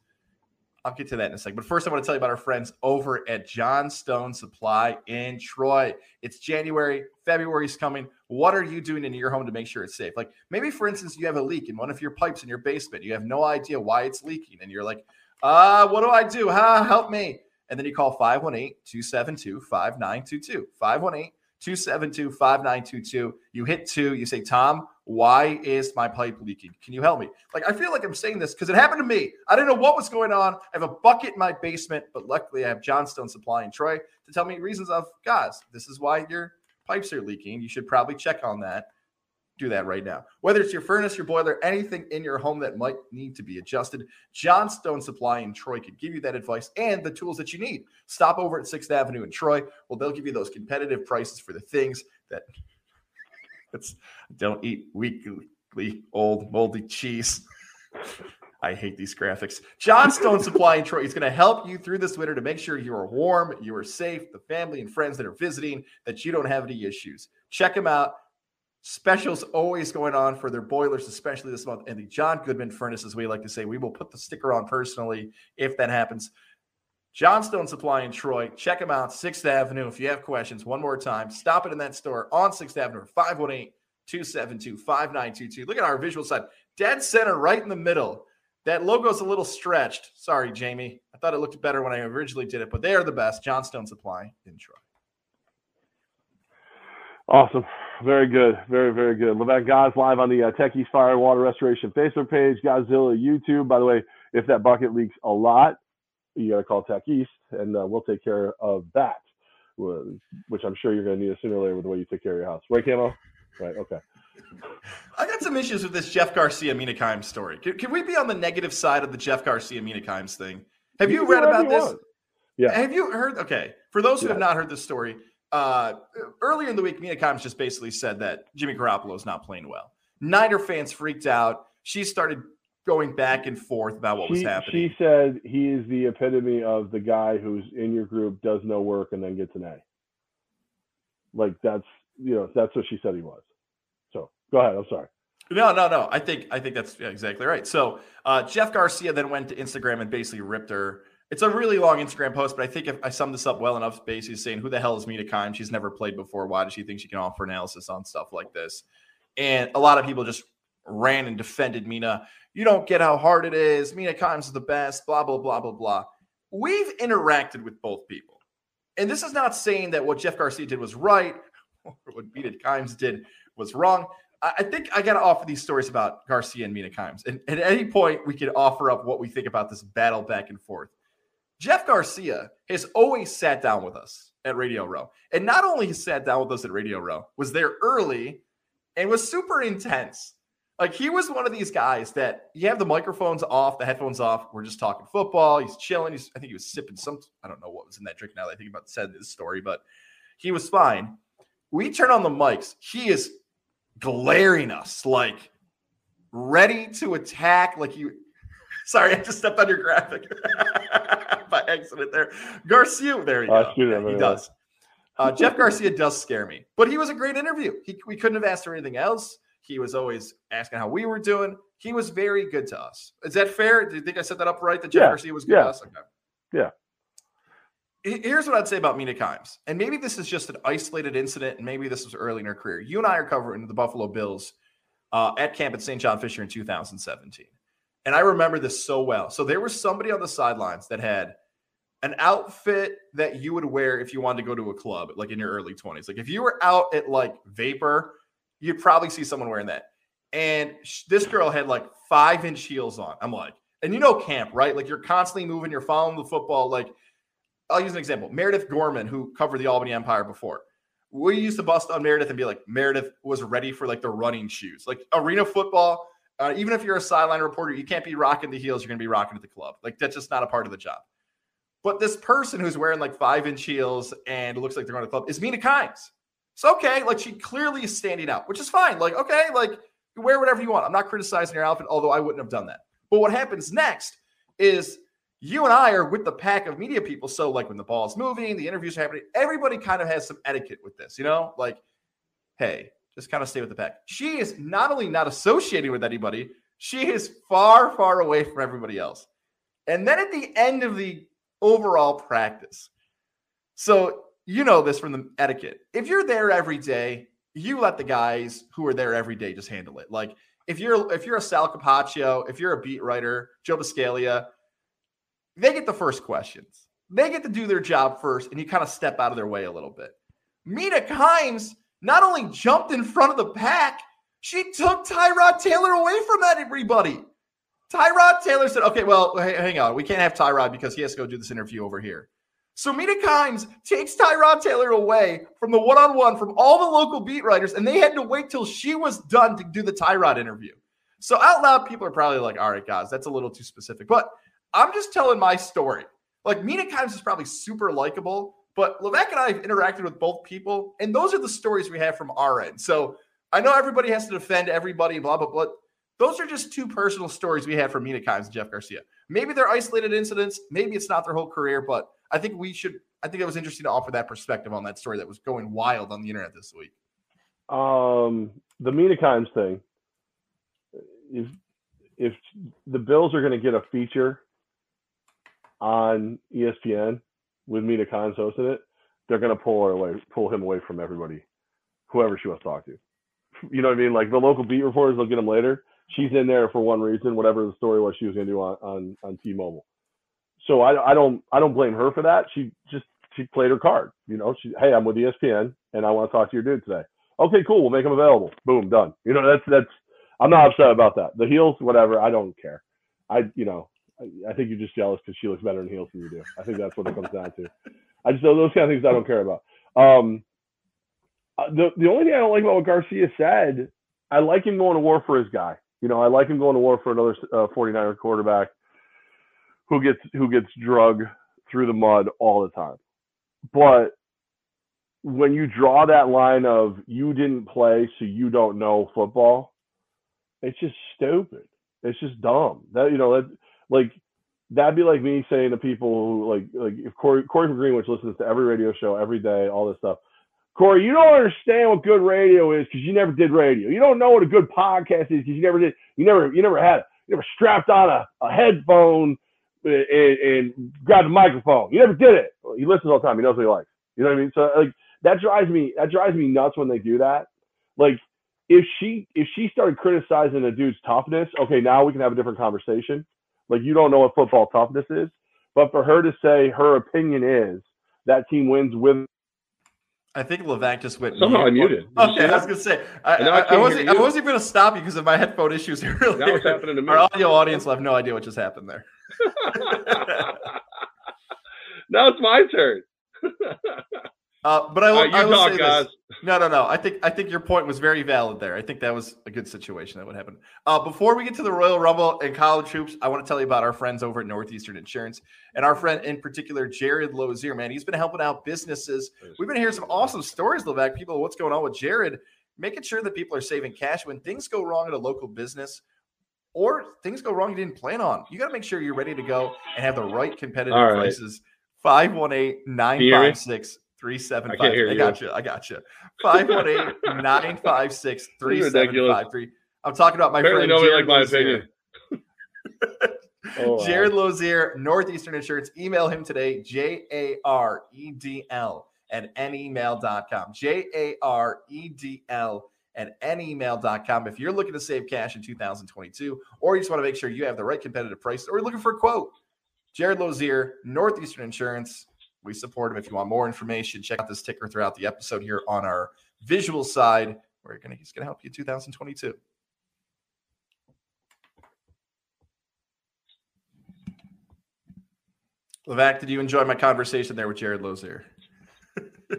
I'll get to that in a second. But first, I want to tell you about our friends over at Johnstone Supply in Troy. It's January, February's coming. What are you doing in your home to make sure it's safe? Like maybe, for instance, you have a leak in one of your pipes in your basement. You have no idea why it's leaking, and you're like, uh, what do I do? Huh? Help me. And then you call 518 272 5922. 518 272 5922. You hit two. You say, Tom, why is my pipe leaking? Can you help me? Like, I feel like I'm saying this because it happened to me. I didn't know what was going on. I have a bucket in my basement, but luckily I have Johnstone Supply in Troy to tell me reasons of, guys, this is why your pipes are leaking. You should probably check on that do that right now. Whether it's your furnace, your boiler, anything in your home that might need to be adjusted, Johnstone Supply in Troy could give you that advice and the tools that you need. Stop over at 6th Avenue in Troy. Well, they'll give you those competitive prices for the things that don't eat weekly old moldy cheese. I hate these graphics. Johnstone Supply in Troy is going to help you through this winter to make sure you are warm, you are safe, the family and friends that are visiting, that you don't have any issues. Check them out. Specials always going on for their boilers, especially this month. And the John Goodman furnace, as we like to say, we will put the sticker on personally if that happens. Johnstone Supply in Troy. Check them out, 6th Avenue. If you have questions, one more time, stop it in that store on 6th Avenue, 518 272 5922. Look at our visual side, dead center, right in the middle. That logo's a little stretched. Sorry, Jamie. I thought it looked better when I originally did it, but they are the best. Johnstone Supply in Troy. Awesome. Very good. Very, very good. Levack Guys live on the uh, Techies Fire and Water Restoration Facebook page, Gozilla YouTube. By the way, if that bucket leaks a lot, you got to call Tech East, and uh, we'll take care of that, which I'm sure you're going to need a sooner or later with the way you take care of your house. Right, Camo? Right. Okay. I got some issues with this Jeff Garcia Mina Kimes story. Can, can, we be on the negative side of the Jeff Garcia Mina Kimes thing? Have you, you read about this? Want. Yeah. Have you heard? Okay. For those who yeah. have not heard this story, uh, earlier in the week, Mina Kimes just basically said that Jimmy Garoppolo is not playing well. Niner fans freaked out. She started going back and forth about what she, was happening. She said he is the epitome of the guy who's in your group, does no work, and then gets an A. Like that's you know that's what she said he was. So go ahead. I'm sorry. No, no, no. I think I think that's exactly right. So uh, Jeff Garcia then went to Instagram and basically ripped her. It's a really long Instagram post, but I think if I sum this up well enough, basically saying, "Who the hell is Mina Kimes? She's never played before. Why does she think she can offer analysis on stuff like this?" And a lot of people just ran and defended Mina. You don't get how hard it is. Mina Kimes is the best. Blah blah blah blah blah. We've interacted with both people, and this is not saying that what Jeff Garcia did was right or what Mina Kimes did was wrong. I think I got to offer these stories about Garcia and Mina Kimes. And at any point, we could offer up what we think about this battle back and forth. Jeff Garcia has always sat down with us at Radio Row. And not only has sat down with us at Radio Row, was there early and was super intense. Like he was one of these guys that you have the microphones off, the headphones off. We're just talking football. He's chilling. He's, I think he was sipping some, I don't know what was in that drink now that I think about said this story, but he was fine. We turn on the mics. He is glaring us like ready to attack. Like you, sorry, I just stepped on your graphic by accident there. Garcia, there he uh, go. he does. Uh, Jeff Garcia does scare me, but he was a great interview. He, we couldn't have asked for anything else. He was always asking how we were doing. He was very good to us. Is that fair? Do you think I set that up right? That Jeff yeah. Garcia was good yeah. to us? Okay. Yeah. Here's what I'd say about Mina Kimes, and maybe this is just an isolated incident, and maybe this was early in her career. You and I are covering the Buffalo Bills uh, at camp at St. John Fisher in 2017, and I remember this so well. So there was somebody on the sidelines that had an outfit that you would wear if you wanted to go to a club, like in your early 20s. Like if you were out at like Vapor, you'd probably see someone wearing that. And sh- this girl had like five inch heels on. I'm like, and you know camp, right? Like you're constantly moving, you're following the football, like I'll use an example. Meredith Gorman, who covered the Albany Empire before. We used to bust on Meredith and be like, Meredith was ready for like the running shoes. Like arena football, uh, even if you're a sideline reporter, you can't be rocking the heels. You're going to be rocking at the club. Like that's just not a part of the job. But this person who's wearing like five inch heels and looks like they're going to club is Mina Kimes. So okay. Like she clearly is standing out, which is fine. Like, okay, like wear whatever you want. I'm not criticizing your outfit, although I wouldn't have done that. But what happens next is you and I are with the pack of media people. So, like when the ball's moving, the interviews are happening, everybody kind of has some etiquette with this, you know? Like, hey, just kind of stay with the pack. She is not only not associating with anybody, she is far, far away from everybody else. And then at the end of the overall practice, so you know this from the etiquette. If you're there every day, you let the guys who are there every day just handle it. Like if you're if you're a Sal Capaccio, if you're a beat writer, Joe Buscaglia, they get the first questions. They get to do their job first, and you kind of step out of their way a little bit. Mina Kimes not only jumped in front of the pack, she took Tyrod Taylor away from everybody. Tyrod Taylor said, okay, well, hang on. We can't have Tyrod because he has to go do this interview over here. So Mina Kimes takes Tyrod Taylor away from the one-on-one from all the local beat writers, and they had to wait till she was done to do the Tyrod interview. So out loud, people are probably like, all right, guys, that's a little too specific. But I'm just telling my story. Like Mina Kimes is probably super likable, but Levack and I have interacted with both people, and those are the stories we have from our end. So I know everybody has to defend everybody, blah blah blah. Those are just two personal stories we had from Mina Kimes and Jeff Garcia. Maybe they're isolated incidents. Maybe it's not their whole career, but I think we should. I think it was interesting to offer that perspective on that story that was going wild on the internet this week. Um, the Mina Kimes thing. If if the Bills are going to get a feature on ESPN with Mina Kimes hosting it, they're going to pull her away, pull him away from everybody, whoever she wants to talk to. You know what I mean? Like the local beat reporters they'll get him later. She's in there for one reason, whatever the story was she was going to do on, on, on T-Mobile. So I, I don't I don't blame her for that. She just she played her card. You know, she hey, I'm with ESPN and I want to talk to your dude today. Okay, cool. We'll make him available. Boom, done. You know, that's that's I'm not upset about that. The heels, whatever. I don't care. I you know I, I think you're just jealous because she looks better in heels than you do. I think that's what it comes down to. I just those kind of things I don't care about. Um, uh, the the only thing I don't like about what Garcia said, I like him going to war for his guy. You know, I like him going to war for another uh, 49er quarterback who gets who gets drug through the mud all the time. But when you draw that line of you didn't play, so you don't know football, it's just stupid. It's just dumb. That you know that like that'd be like me saying to people who like like if Corey Corey from Greenwich listens to every radio show every day, all this stuff. Corey, you don't understand what good radio is because you never did radio. You don't know what a good podcast is because you never did. You never you never had you never strapped on a, a headphone and, and grabbed a microphone. You never did it. He listens all the time. He knows what he likes. You know what I mean? So like that drives me that drives me nuts when they do that. Like if she if she started criticizing a dude's toughness, okay, now we can have a different conversation. Like you don't know what football toughness is, but for her to say her opinion is that team wins with. I think Levack just went. Somehow I muted. Okay, I was gonna say I, I, I, wasn't. I wasn't going to stop you because of my headphone issues earlier. Now it's happening to me. Our audio audience will have no idea what just happened there. now it's my turn. Uh, but I, will, right, I will talk, say guys. this. No, no, no. I think I think your point was very valid there. I think that was a good situation that would happen. Uh, before we get to the Royal Rumble and college hoops, I want to tell you about our friends over at Northeastern Insurance and our friend in particular, Jared Lozier. Man, he's been helping out businesses. We've been hearing some awesome stories, Levack. People, what's going on with Jared? Making sure that people are saving cash when things go wrong at a local business or things go wrong you didn't plan on. You got to make sure you're ready to go and have the right competitive right. prices. 518 956 3753. I can't hear I you. got you. I got you. 518 956 ridiculous. 3753. I'm talking about my Apparently friend nobody Jared liked my opinion. Oh, wow. Jared Lozier, Northeastern Insurance. Email him today, J A R E D L at nemail.com. J A R E D L at nemail.com. If you're looking to save cash in 2022, or you just want to make sure you have the right competitive price, or you're looking for a quote, Jared Lozier, Northeastern Insurance. We support him. If you want more information, check out this ticker throughout the episode here on our visual side. We're gonna he's gonna help you 2022. Levack, did you enjoy my conversation there with Jared Lozier?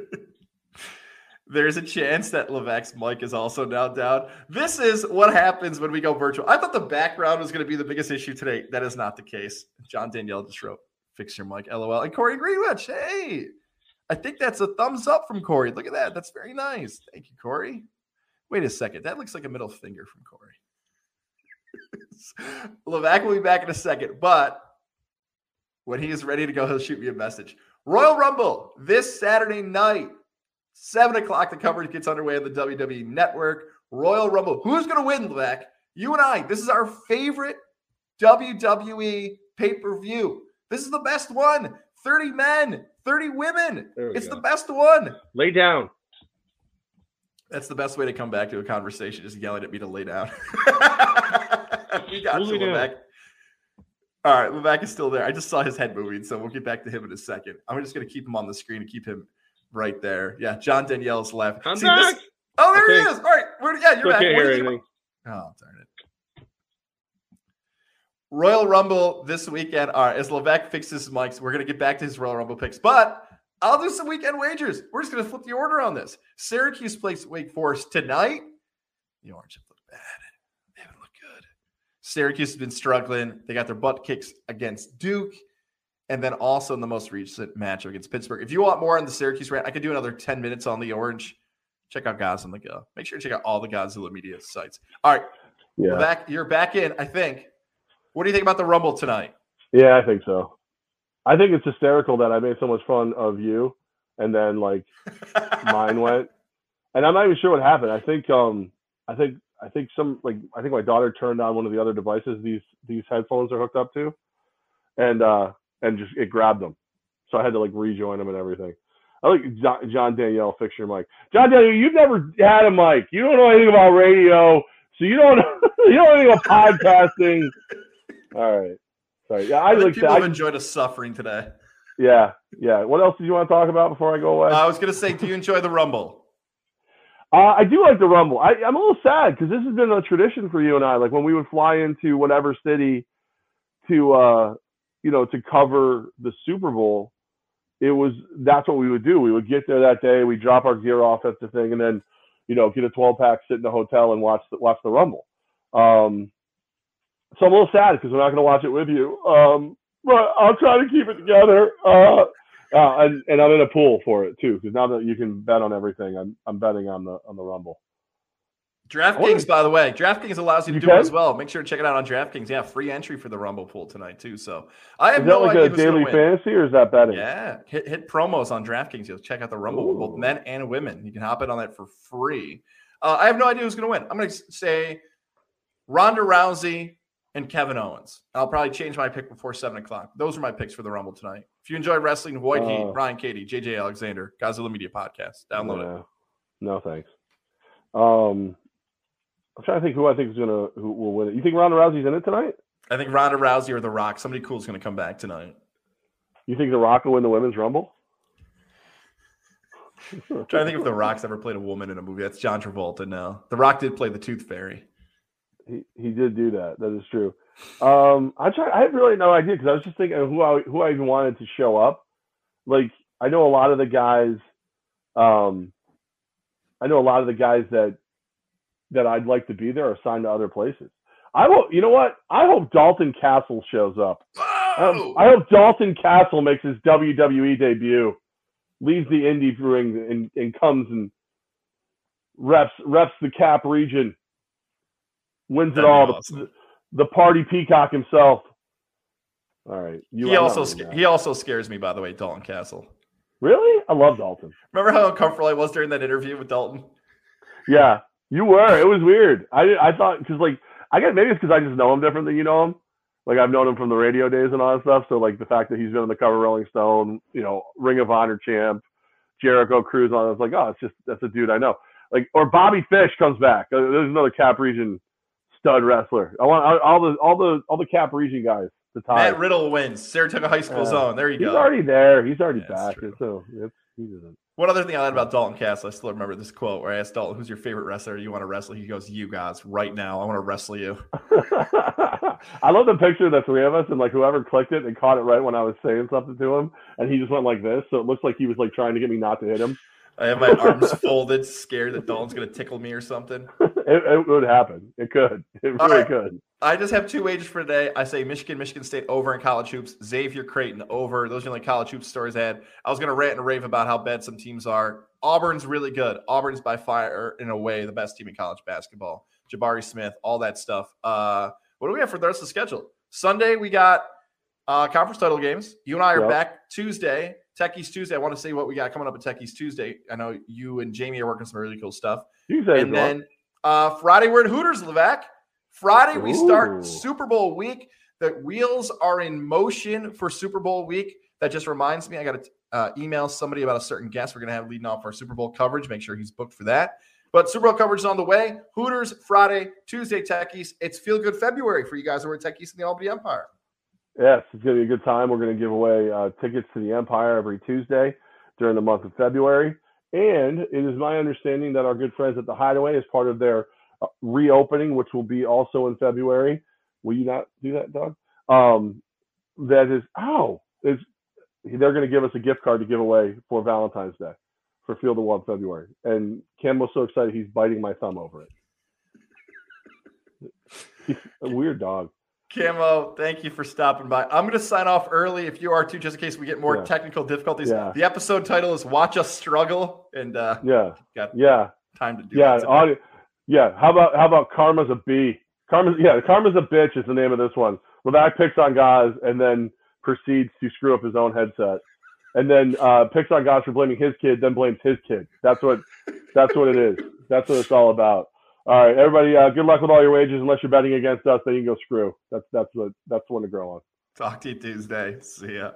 There's a chance that Levack's mic is also now down. This is what happens when we go virtual. I thought the background was going to be the biggest issue today. That is not the case. John Danielle just wrote, fix your mic, lol. And Corey Greenwich, hey, I think that's a thumbs up from Corey. Look at that. That's very nice. Thank you, Corey. Wait a second. That looks like a middle finger from Corey. Levack will be back in a second, but when he is ready to go, he'll shoot me a message. Royal Rumble this Saturday night, seven o'clock. The coverage gets underway on the WWE Network. Royal Rumble. Who's going to win, Levack? You and I. This is our favorite WWE pay per view. This is the best one. 30 men, 30 women. It's go. the best one. Lay down. That's the best way to come back to a conversation, just yelling at me to lay down. we got We'll you. Levack. All right, Levack is still there. I just saw his head moving, so we'll get back to him in a second. I'm just going to keep him on the screen and keep him right there. Yeah, John Danielle's left. I'm See, this- oh, there I he is. All right, where, yeah, you're Still back. can't hear you- anything. Oh, darn. Royal Rumble this weekend. All right, as Levack fixes his mics, we're going to get back to his Royal Rumble picks, but I'll do some weekend wagers. We're just going to flip the order on this. Syracuse plays Wake Forest tonight. The Orange have looked bad. They haven't looked good. Syracuse has been struggling. They got their butt kicks against Duke. And then also in the most recent matchup against Pittsburgh. If you want more on the Syracuse rant, I could do another 10 minutes on the Orange. Check out Guys on the Go. Make sure to check out all the Gozilla media sites. All right. Yeah, back. You're back in. I think. What do you think about the Rumble tonight? yeah, I think so. I think it's hysterical that I made so much fun of you, and then like mine went, and I'm not even sure what happened. I think um I think I think some like I think my daughter turned on one of the other devices these these headphones are hooked up to, and uh and just it grabbed them, so I had to like rejoin them and everything. I like John, John Danielle fix your mic. John Danielle, you've never had a mic. You don't know anything about radio, so you don't you don't know anything about podcasting. All right, sorry. Yeah, I, I think like people I, have enjoyed us suffering today. yeah yeah. What else did you want to talk about before I go away? I was gonna say, do you enjoy the Rumble? Uh, I do like the Rumble. I, I'm a little sad because this has been a tradition for you and I. Like when we would fly into whatever city to, uh, you know, to cover the Super Bowl, it was that's what we would do. We would get there that day, we drop our gear off at the thing, and then, you know, get a 12 pack, sit in the hotel, and watch the, watch the Rumble. Um, so I'm a little sad because we're not going to watch it with you. Um, but I'll try to keep it together. Uh, uh, and, and I'm in a pool for it too, because now that you can bet on everything, I'm I'm betting on the on the Rumble. DraftKings, by the way, DraftKings allows you to You do it as well. Make sure to check it out on DraftKings. Yeah, free entry for the Rumble pool tonight too. So I have Is that no like idea a who's gonna daily fantasy or is that betting? Yeah, hit hit promos on DraftKings. You'll check out the Rumble, with both men and women. You can hop in on that for free. Uh, I have no idea who's going to win. I'm going to say Ronda Rousey and Kevin Owens. I'll probably change my pick before seven o'clock. Those are my picks for the Rumble tonight. If you enjoy wrestling, Void Heat, Uh. Ryan Katie, JJ Alexander, Gozilla Media Podcast, download it. No. No thanks. Um, I'm trying to think who I think is gonna who will win it. You think Ronda Rousey's in it tonight? I think Ronda Rousey or The Rock, somebody cool is going to come back tonight. You think The Rock will win the women's Rumble? I'm trying to think if The Rock's ever played a woman in a movie. That's John Travolta. No, The Rock did play the Tooth Fairy. He he did do that. That is true. Um, I try. I have really no idea because I was just thinking who I who I even wanted to show up. Like I know a lot of the guys. Um, I know a lot of the guys that that I'd like to be there are signed to other places. I hope you know what? I hope Dalton Castle shows up. Um, I hope Dalton Castle makes his WWE debut, leaves the indie ring and, and comes and reps reps the cap region, wins it That'd be all. awesome. The, the party peacock himself. All right, you. he also that. he also scares me. By the way, Dalton Castle. really. I love Dalton. Remember how uncomfortable I was during that interview with Dalton? Yeah, you were. It was weird. I I thought because like I guess maybe it's because I just know him different than you know him. Like I've known him from the radio days and all that stuff. So like the fact that he's been on the cover of Rolling Stone, you know, Ring of Honor champ, Jericho Cruise on. I was like, oh, it's just that's a dude I know. Like or Bobby Fish comes back. Uh, There's another Cap Region stud wrestler. I want all- the all the all the Cap Region guys The tie. Matt Riddle wins Saratoga High School Yeah. Uh, zone. There you go. He's already there. He's already Yeah, back. So it's, he doesn't. One other thing I like about Dalton Castle, I still remember this quote where I asked Dalton, "Who's your favorite wrestler you want to wrestle?" He goes, "You guys, right now. I want to wrestle you." I love the picture of the three of us and like whoever clicked it and caught it right when I was saying something to him, and he just went like this, so it looks like he was like trying to get me not to hit him. I have my arms folded, scared that Dalton's going to tickle me or something. it, it would happen. It could. It All really right. could. I just have two wagers for today. I say Michigan, Michigan State over in college hoops. Xavier Creighton over. Those are the only college hoops stories I had. I was going to rant and rave about how bad some teams are. Auburn's really good. Auburn's by far, in a way, the best team in college basketball. Jabari Smith, all that stuff. Uh, what do we have for the rest of the schedule? Sunday, we got uh, conference title games. You and I are Yep. back Tuesday, Techies Tuesday. I want to see what we got coming up at Techies Tuesday. I know you and Jamie are working some really cool stuff. Say And then uh, Friday, we're at Hooters, Levack. Friday, we start Super Bowl week. The wheels are in motion for Super Bowl week. That just reminds me, I got to uh, email somebody about a certain guest we're going to have leading off our Super Bowl coverage. Make sure he's booked for that. But Super Bowl coverage is on the way. Hooters, Friday, Tuesday, Techies. It's Feel Good February for you guys who are at Techies in the Albany Empire. Yes, it's going to be a good time. We're going to give away uh, tickets to the Empire every Tuesday during the month of February. And it is my understanding that our good friends at the Hideaway, as part of their uh, reopening, which will be also in February, will you not do that, Doug? Um, that is, oh, is they're going to give us a gift card to give away for Valentine's Day for Field of One February. And Cam was so excited he's biting my thumb over it. A weird dog. Camo, thank you for stopping by. I'm going to sign off early if you are too, just in case we get more Yeah. technical difficulties. Yeah. The episode title is Watch Us Struggle, and uh, Yeah, got yeah. time to do Yeah, that. today. yeah. How about how about karma's a B? Karma's yeah, Karma's a bitch is the name of this one. Levack picks on guys and then proceeds to screw up his own headset. And then uh, picks on guys for blaming his kid, then blames his kid. That's what that's what it is. That's what it's all about. All right, everybody, uh, good luck with all your wages. Unless you're betting against us, then you can go screw. That's that's what that's the one to grow on. Talk to you Tuesday. See ya.